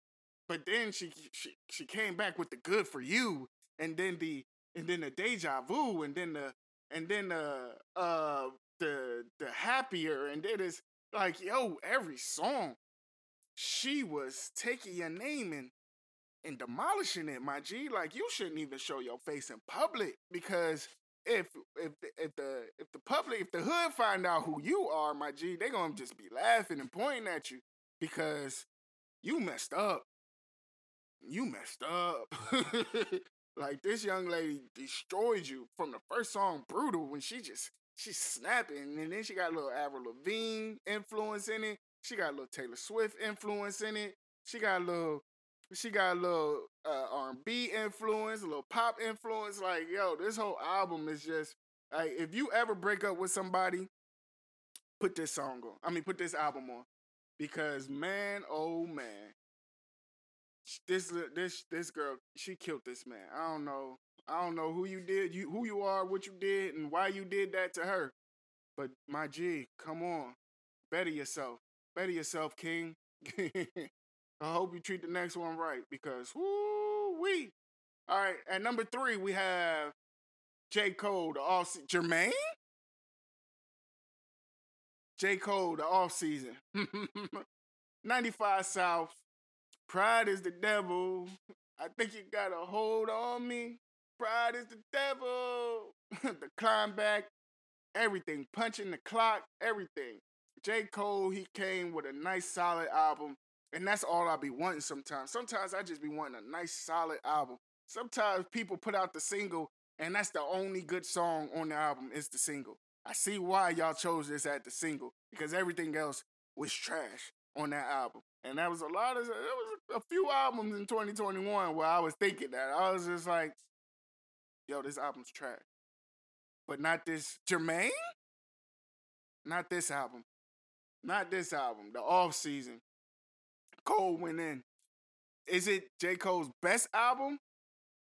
But then she she she came back with the good for you, and then the and then the deja vu, and then the and then the uh the the happier, and then it's like yo, every song she was taking your name and and demolishing it, my G. Like you shouldn't even show your face in public because if if if the if the public if the hood find out who you are, my G, they gonna just be laughing and pointing at you because you messed up. You messed up. like this young lady destroyed you from the first song, Brutal, when she just she's snapping, and then she got a little Avril Lavigne influence in it. She got a little Taylor Swift influence in it. She got a little she got a little uh, R&B influence, a little pop influence. Like, yo, this whole album is just like if you ever break up with somebody, put this song on. I mean, put this album on because man, oh man, this this this girl, she killed this man. I don't know, I don't know who you did, you who you are, what you did, and why you did that to her. But my G, come on, better yourself, better yourself, King. I hope you treat the next one right because whoo wee. All right, at number three we have J. Cole, the off Jermaine. J. Cole, the off season. 95 South. Pride is the devil. I think you got a hold on me. Pride is the devil. the climb back, everything, punching the clock, everything. J. Cole, he came with a nice solid album. And that's all I be wanting sometimes. Sometimes I just be wanting a nice solid album. Sometimes people put out the single and that's the only good song on the album is the single. I see why y'all chose this at the single because everything else was trash on that album. And that was a lot of there was a few albums in 2021 where I was thinking that. I was just like, yo, this album's trash. But not this Jermaine? Not this album. Not this album. The off season. Cole went in. Is it J. Cole's best album?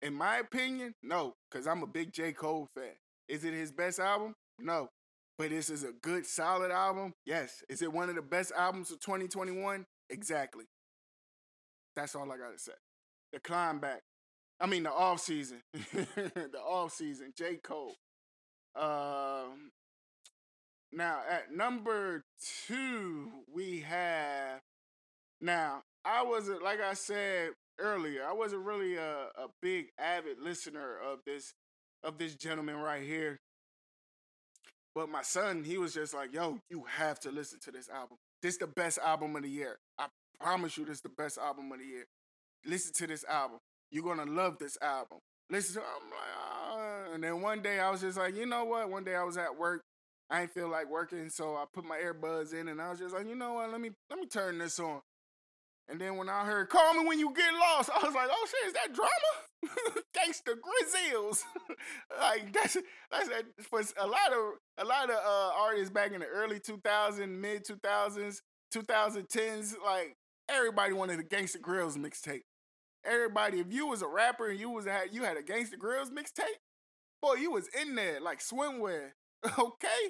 In my opinion, no, because I'm a big J. Cole fan. Is it his best album? No. But this is a good, solid album? Yes. Is it one of the best albums of 2021? Exactly. That's all I gotta say. The climb back. I mean the off season. the off season. J. Cole. Um now at number two, we have now, I wasn't like I said earlier, I wasn't really a, a big avid listener of this of this gentleman right here. But my son, he was just like, yo, you have to listen to this album. This the best album of the year. I promise you this the best album of the year. Listen to this album. You're gonna love this album. Listen to I'm like, uh, and then one day I was just like, you know what? One day I was at work. I ain't feel like working, so I put my earbuds in and I was just like, you know what, let me let me turn this on. And then when I heard "Call Me When You Get Lost," I was like, "Oh shit, is that drama?" Gangsta Grillz, like that's that's a, for a lot of a lot of uh, artists back in the early 2000s, mid 2000s, 2010s. Like everybody wanted a Gangsta Grillz mixtape. Everybody, if you was a rapper and you was a, you had a Gangsta Grillz mixtape, boy, you was in there like swimwear. okay,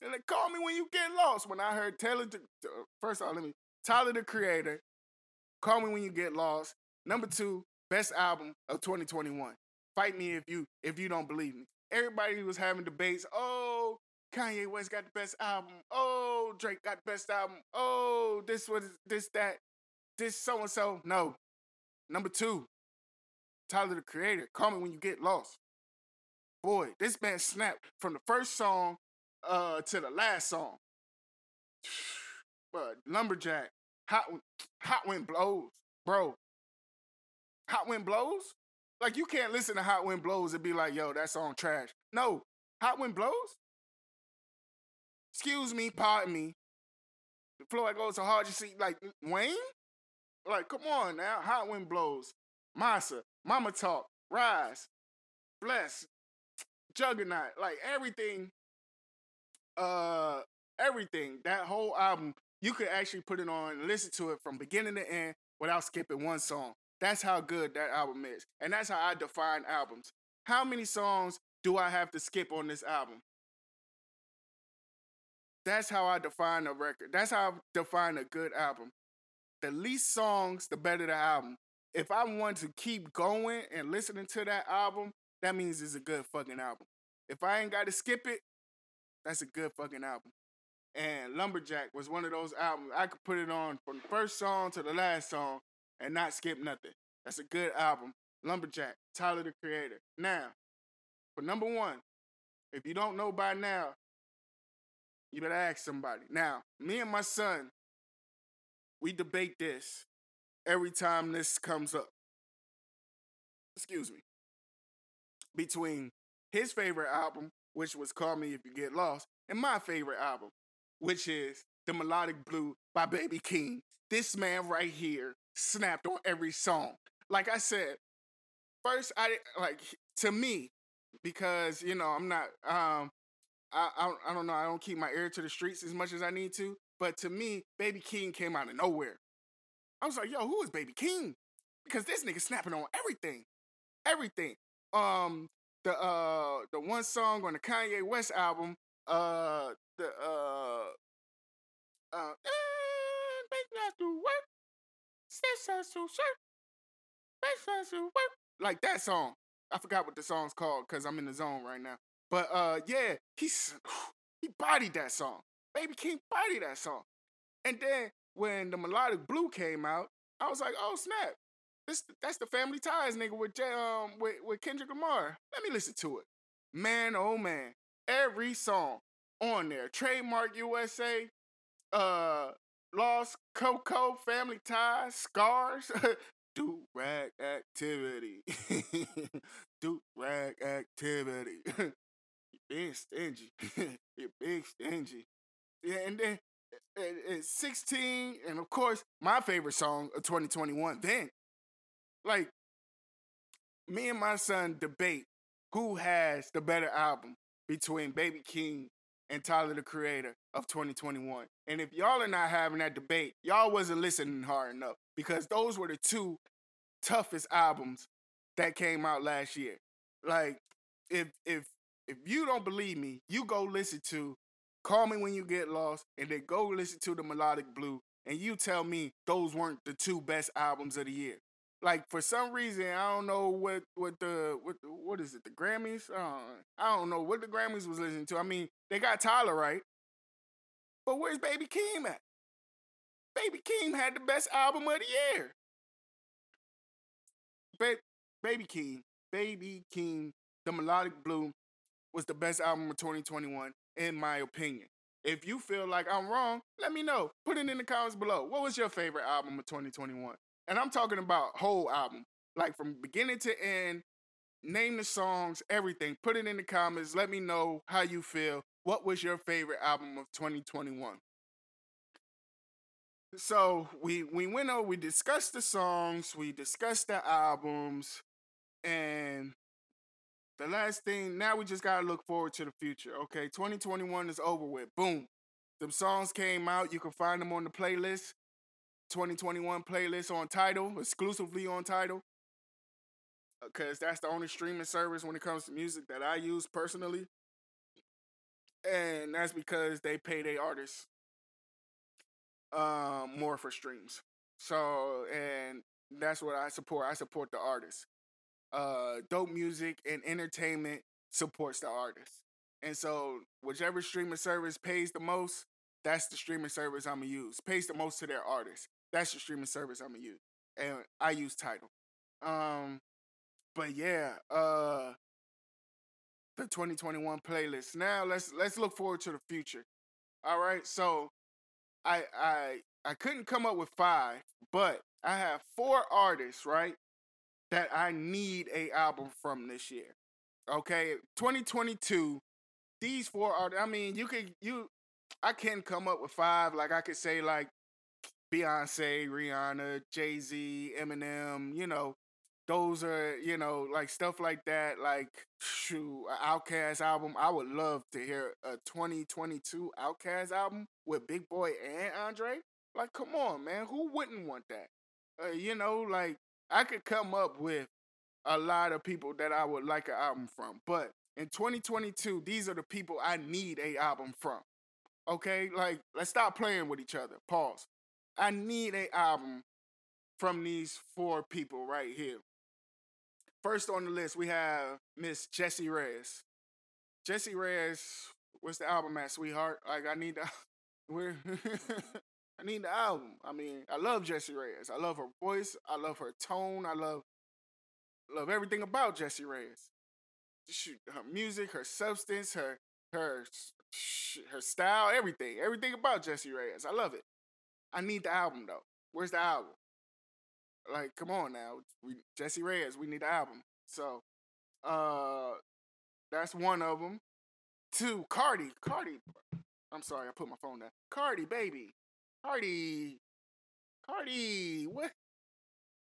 and like, call me when you get lost. When I heard Taylor, first of all, let me Tyler the Creator Call me when you get lost. Number two, best album of 2021. Fight me if you if you don't believe me. Everybody was having debates. Oh, Kanye West got the best album. Oh, Drake got the best album. Oh, this was this that this so and so. No. Number two, Tyler the Creator. Call me when you get lost. Boy, this man snapped from the first song uh to the last song. But Lumberjack, Hot, hot wind blows, bro. Hot wind blows. Like you can't listen to Hot Wind Blows and be like, yo, that song trash. No, Hot Wind Blows. Excuse me, pardon me. The floor goes so hard you see, like Wayne. Like, come on now, Hot Wind Blows, Massa, Mama Talk, Rise, Bless, Juggernaut, like everything. Uh, everything. That whole album, you could actually put it on and listen to it from beginning to end without skipping one song. That's how good that album is. And that's how I define albums. How many songs do I have to skip on this album? That's how I define a record. That's how I define a good album. The least songs, the better the album. If I want to keep going and listening to that album, that means it's a good fucking album. If I ain't got to skip it, that's a good fucking album. And Lumberjack was one of those albums I could put it on from the first song to the last song and not skip nothing. That's a good album. Lumberjack, Tyler the Creator. Now, for number one, if you don't know by now, you better ask somebody. Now, me and my son, we debate this every time this comes up. Excuse me. Between his favorite album, which was Call Me If You Get Lost, and my favorite album, which is The Melodic Blue by Baby Keem. This man right here snapped on every song. Like I said, first I like to me because you know I'm not um I, I I don't know I don't keep my ear to the streets as much as I need to, but to me Baby Keem came out of nowhere. I was like, yo, who is Baby Keem? Because this nigga snapping on everything, everything. Um, the uh the one song on the Kanye West album, uh the uh uh, like that song. I forgot what the song's called because I'm in the zone right now. But uh, yeah, he's he bodied that song. Baby Keem bodied that song. And then when the melodic blue came out, I was like, oh snap, this that's the Family Ties nigga with um with with Kendrick Lamar. Let me listen to it. Man, oh man, every song on there, trademark USA, uh, Lost Coco, Family Ties, Scars, Do Rag Activity, Do Rag Activity. you big stingy, you big stingy. Yeah, and then at 16, and of course, my favorite song of 2021, then. Like, me and my son debate who has the better album between Baby Keem and Tyler the Creator of 2021. And if y'all are not having that debate, y'all wasn't listening hard enough because those were the two toughest albums that came out last year. Like if if if you don't believe me, you go listen to Call Me When You Get Lost and then go listen to The Melodic Blue and you tell me those weren't the two best albums of the year. Like for some reason, I don't know what what the what what is it the Grammys? Uh, I don't know what the Grammys was listening to. I mean, they got Tyler right, but where's Baby Keem at? Baby Keem had the best album of the year. Ba- Baby Keem, Baby Keem, The Melodic Blue was the best album of 2021, in my opinion. If you feel like I'm wrong, let me know. Put it in the comments below. What was your favorite album of 2021? And I'm talking about whole album, like from beginning to end. Name the songs, everything. Put it in the comments. Let me know how you feel. What was your favorite album of 2021? So we we went over, we discussed the songs, we discussed the albums, and the last thing, now we just gotta look forward to the future. Okay, 2021 is over with. Boom. Them songs came out. You can find them on the playlist. 2021 playlist on Tidal, exclusively on Tidal, Because that's the only streaming service when it comes to music that I use personally and that's because they pay their artists um, more for streams. So, and that's what I support. I support the artists. Uh, dope music and entertainment supports the artists. And so, whichever streaming service pays the most, that's the streaming service I'm gonna use. Pays the most to their artists. That's the streaming service I'm gonna use. And I use Tidal. Um, but yeah, uh, the 2021 playlist. Now let's let's look forward to the future. All right, so I I I couldn't come up with five, but I have four artists, right? that I need a album from this year. Okay, 2022. These four are. I mean, you could you. I can't come up with five. Like I could say like Beyonce, Rihanna, Jay Z, Eminem. You know, those are you know like stuff like that. Like shoot, OutKast album. I would love to hear a 2022 OutKast album with Big Boi and Andre. Like, come on, man, who wouldn't want that? Uh, you know, like I could come up with a lot of people that I would like an album from, but in 2022, these are the people I need a album from. Okay, like let's stop playing with each other. Pause. I need a album from these four people right here. First on the list, we have Miss Jessie Reyez. Jessie Reyez, what's the album at, sweetheart? Like I need the we're I need the album. I mean, I love Jessie Reyez. I love her voice. I love her tone. I love love everything about Jessie Reyez. her music, her substance, her her her style, everything, everything about Jessie Reyez. I love it. I need the album though. Where's the album? Like, come on now, we, Jessie Reyez. We need the album. So, uh, that's one of them. Two, Cardi. Cardi. I'm sorry, I put my phone down. Cardi, baby. Cardi. Cardi. What?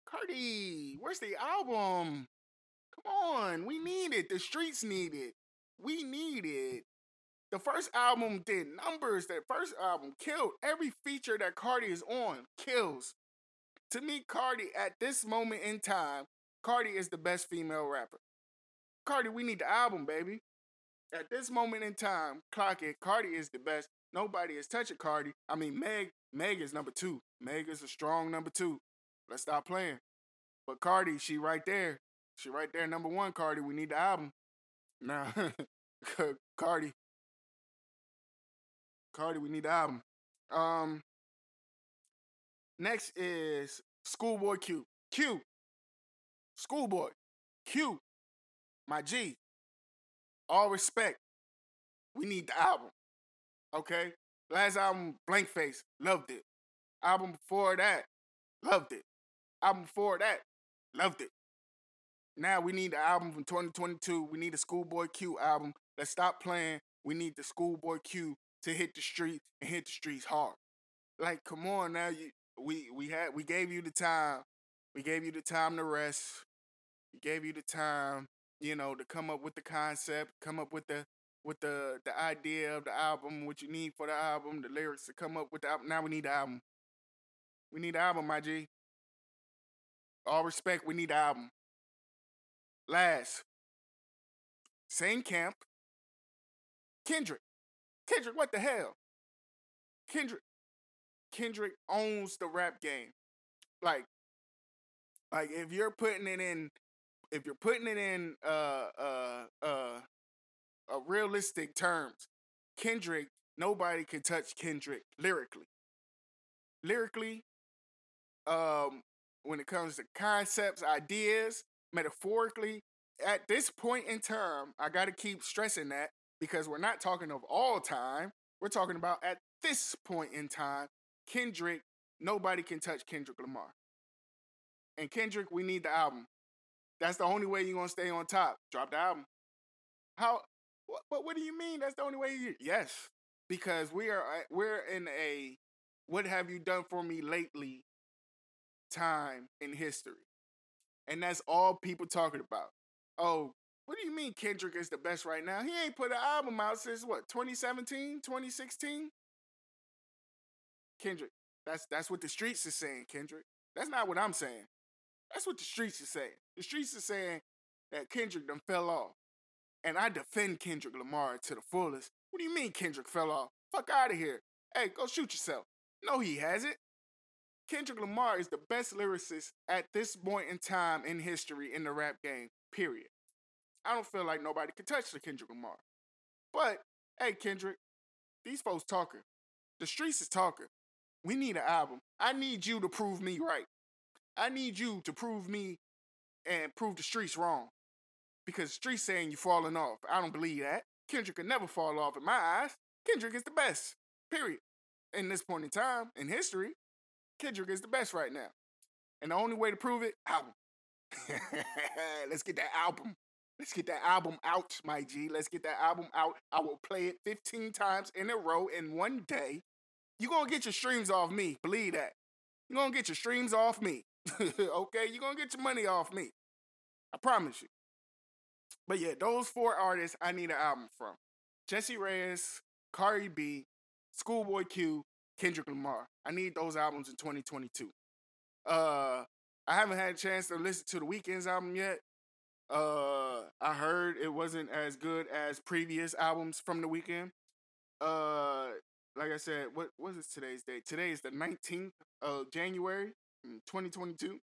Cardi. Where's the album? Come on. We need it. The streets need it. We need it. The first album did numbers. That first album killed. Every feature that Cardi is on kills. To me, Cardi, at this moment in time, Cardi is the best female rapper. Cardi, we need the album, baby. At this moment in time, clock it. Cardi is the best. Nobody is touching Cardi. I mean, Meg, Meg is number two. Meg is a strong number two. Let's stop playing. But Cardi, she right there. She right there, number one, Cardi. We need the album. Now, Cardi. Cardi, we need the album. Um, next is Schoolboy Q. Q. Schoolboy. Q. My G. All respect. We need the album. Okay? Last album, Blank Face, loved it. Album before that, loved it. Album before that, loved it. Now we need the album from 2022. We need a Schoolboy Q album. Let's stop playing. We need the Schoolboy Q to hit the street and hit the streets hard. Like, come on now. You, we we had we gave you the time. We gave you the time to rest. We gave you the time, you know, to come up with the concept, come up with the with the the idea of the album, what you need for the album, the lyrics to come up with the album. Now we need the album. We need the album, my G. All respect, we need the album. Last, same camp. Kendrick. Kendrick, what the hell? Kendrick. Kendrick owns the rap game. Like, like if you're putting it in, if you're putting it in, uh, uh, uh, uh, realistic terms, Kendrick, nobody can touch Kendrick lyrically. Lyrically, um, when it comes to concepts, ideas, metaphorically, at this point in time, I got to keep stressing that because we're not talking of all time. We're talking about at this point in time, Kendrick, nobody can touch Kendrick Lamar. And Kendrick, we need the album. That's the only way you're gonna stay on top. Drop the album. How what, but what do you mean? That's the only way you. Yes, because we are uh, we're in a what have you done for me lately time in history, and that's all people talking about. Oh, what do you mean Kendrick is the best right now? He ain't put an album out since what 2017, 2016. Kendrick, that's that's what the streets is saying. Kendrick, that's not what I'm saying. That's what the streets is saying. The streets is saying that Kendrick done fell off and I defend Kendrick Lamar to the fullest. What do you mean Kendrick fell off? Fuck out of here. Hey, go shoot yourself. No, he hasn't. Kendrick Lamar is the best lyricist at this point in time in history in the rap game, period. I don't feel like nobody can touch the Kendrick Lamar. But, hey, Kendrick, these folks talking. The streets is talking. We need an album. I need you to prove me right. I need you to prove me and prove the streets wrong because the Street's saying you're falling off. I don't believe that. Kendrick could never fall off in my eyes. Kendrick is the best. Period. In this point in time, in history, Kendrick is the best right now. And the only way to prove it, album. Let's get that album. Let's get that album out, my G. Let's get that album out. I will play it 15 times in a row in one day. You're gonna get your streams off me. Believe that. You're gonna get your streams off me. okay? You're gonna get your money off me. I promise you. But yeah, those four artists I need an album from. Jessie Reyez, Cardi B, Schoolboy Q, Kendrick Lamar. I need those albums in 2022. Uh I haven't had a chance to listen to the Weeknd's album yet. Uh I heard it wasn't as good as previous albums from the Weeknd. Uh like I said, what what is today's date? Today is the 19th of January, 2022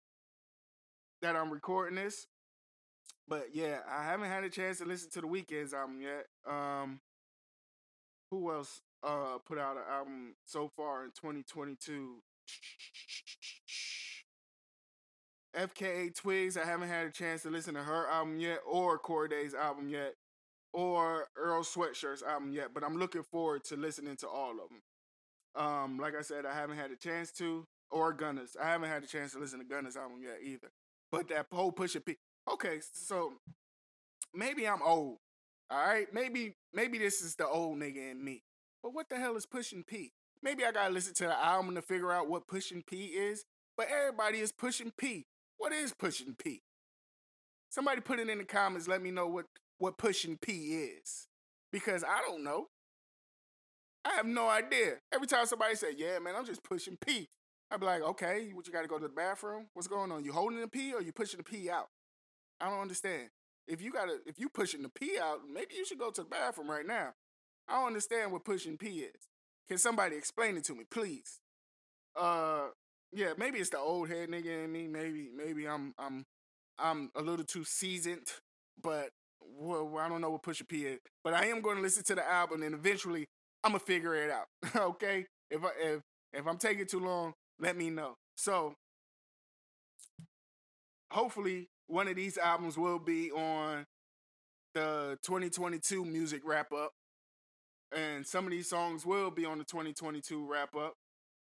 that I'm recording this. But yeah, I haven't had a chance to listen to the Weeknd's album yet. Um who else uh put out an album so far in 2022? FKA Twigs, I haven't had a chance to listen to her album yet, or Cordae's album yet, or Earl Sweatshirt's album yet, but I'm looking forward to listening to all of them. Um, like I said, I haven't had a chance to, or Gunna's. I haven't had a chance to listen to Gunna's album yet either. But that whole pushing P. Okay, so maybe I'm old. All right, maybe maybe this is the old nigga in me. But what the hell is pushing P? Maybe I gotta listen to the album to figure out what pushing P is. But everybody is pushing P. What is pushing P? Somebody put it in the comments. Let me know what what pushing P is, because I don't know. I have no idea. Every time somebody say, "Yeah, man, I'm just pushing P," I be like, "Okay, what you got to go to the bathroom? What's going on? You holding the P or you pushing the P out?" I don't understand. If you gotta, if you pushing the P out, maybe you should go to the bathroom right now. I don't understand what pushing P is. Can somebody explain it to me, please? Uh, yeah, maybe it's the old head nigga in me. Maybe, maybe I'm, I'm, I'm a little too seasoned. But well, I don't know what pushing P is. But I am going to listen to the album, and eventually I'm gonna figure it out. okay? If I, if if I'm taking too long, let me know. So hopefully one of these albums will be on the 2022 music wrap up. And some of these songs will be on the 2022 wrap up.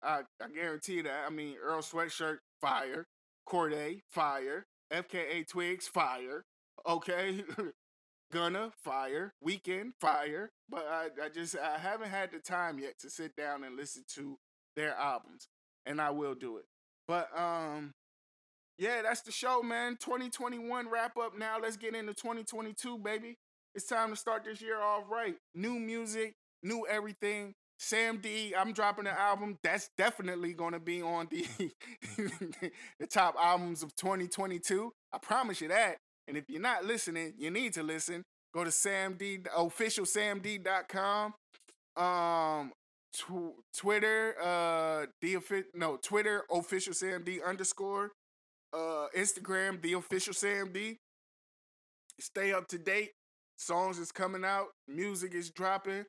I, I guarantee that. I mean, Earl Sweatshirt, fire. Cordae, fire. FKA Twigs, fire. Okay. Gunna, fire. Weeknd, fire. But I, I just I haven't had the time yet to sit down and listen to their albums. And I will do it. But um yeah, that's the show, man. 2021 wrap up now. Let's get into 2022, baby. It's time to start this year off right. New music, new everything. Sam D, I'm dropping an album. That's definitely going to be on the the top albums of 2022. I promise you that. And if you're not listening, you need to listen. Go to Sam D official samd.com. Um tw- Twitter uh the no, Twitter official Sam D underscore uh Instagram the official Sam D. Stay up to date. Songs is coming out, music is dropping.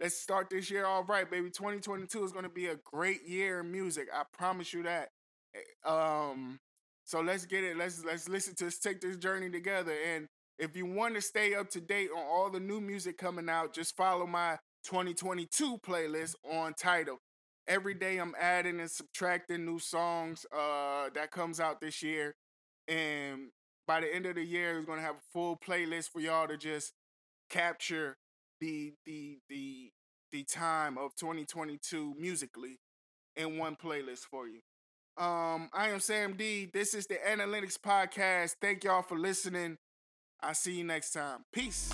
Let's start this year all right, baby. 2022 is going to be a great year in music. I promise you that. Eh, um, so let's get it. Let's let's listen to let's take this journey together. And if you want to stay up to date on all the new music coming out, just follow my 2022 playlist on Tidal. Every day I'm adding and subtracting new songs uh that comes out this year. And by the end of the year, it's gonna have a full playlist for y'all to just capture the the the the time of 2022 musically in one playlist for you. Um, I am Sam D. This is the Analytics Podcast. Thank y'all for listening. I'll see you next time. Peace.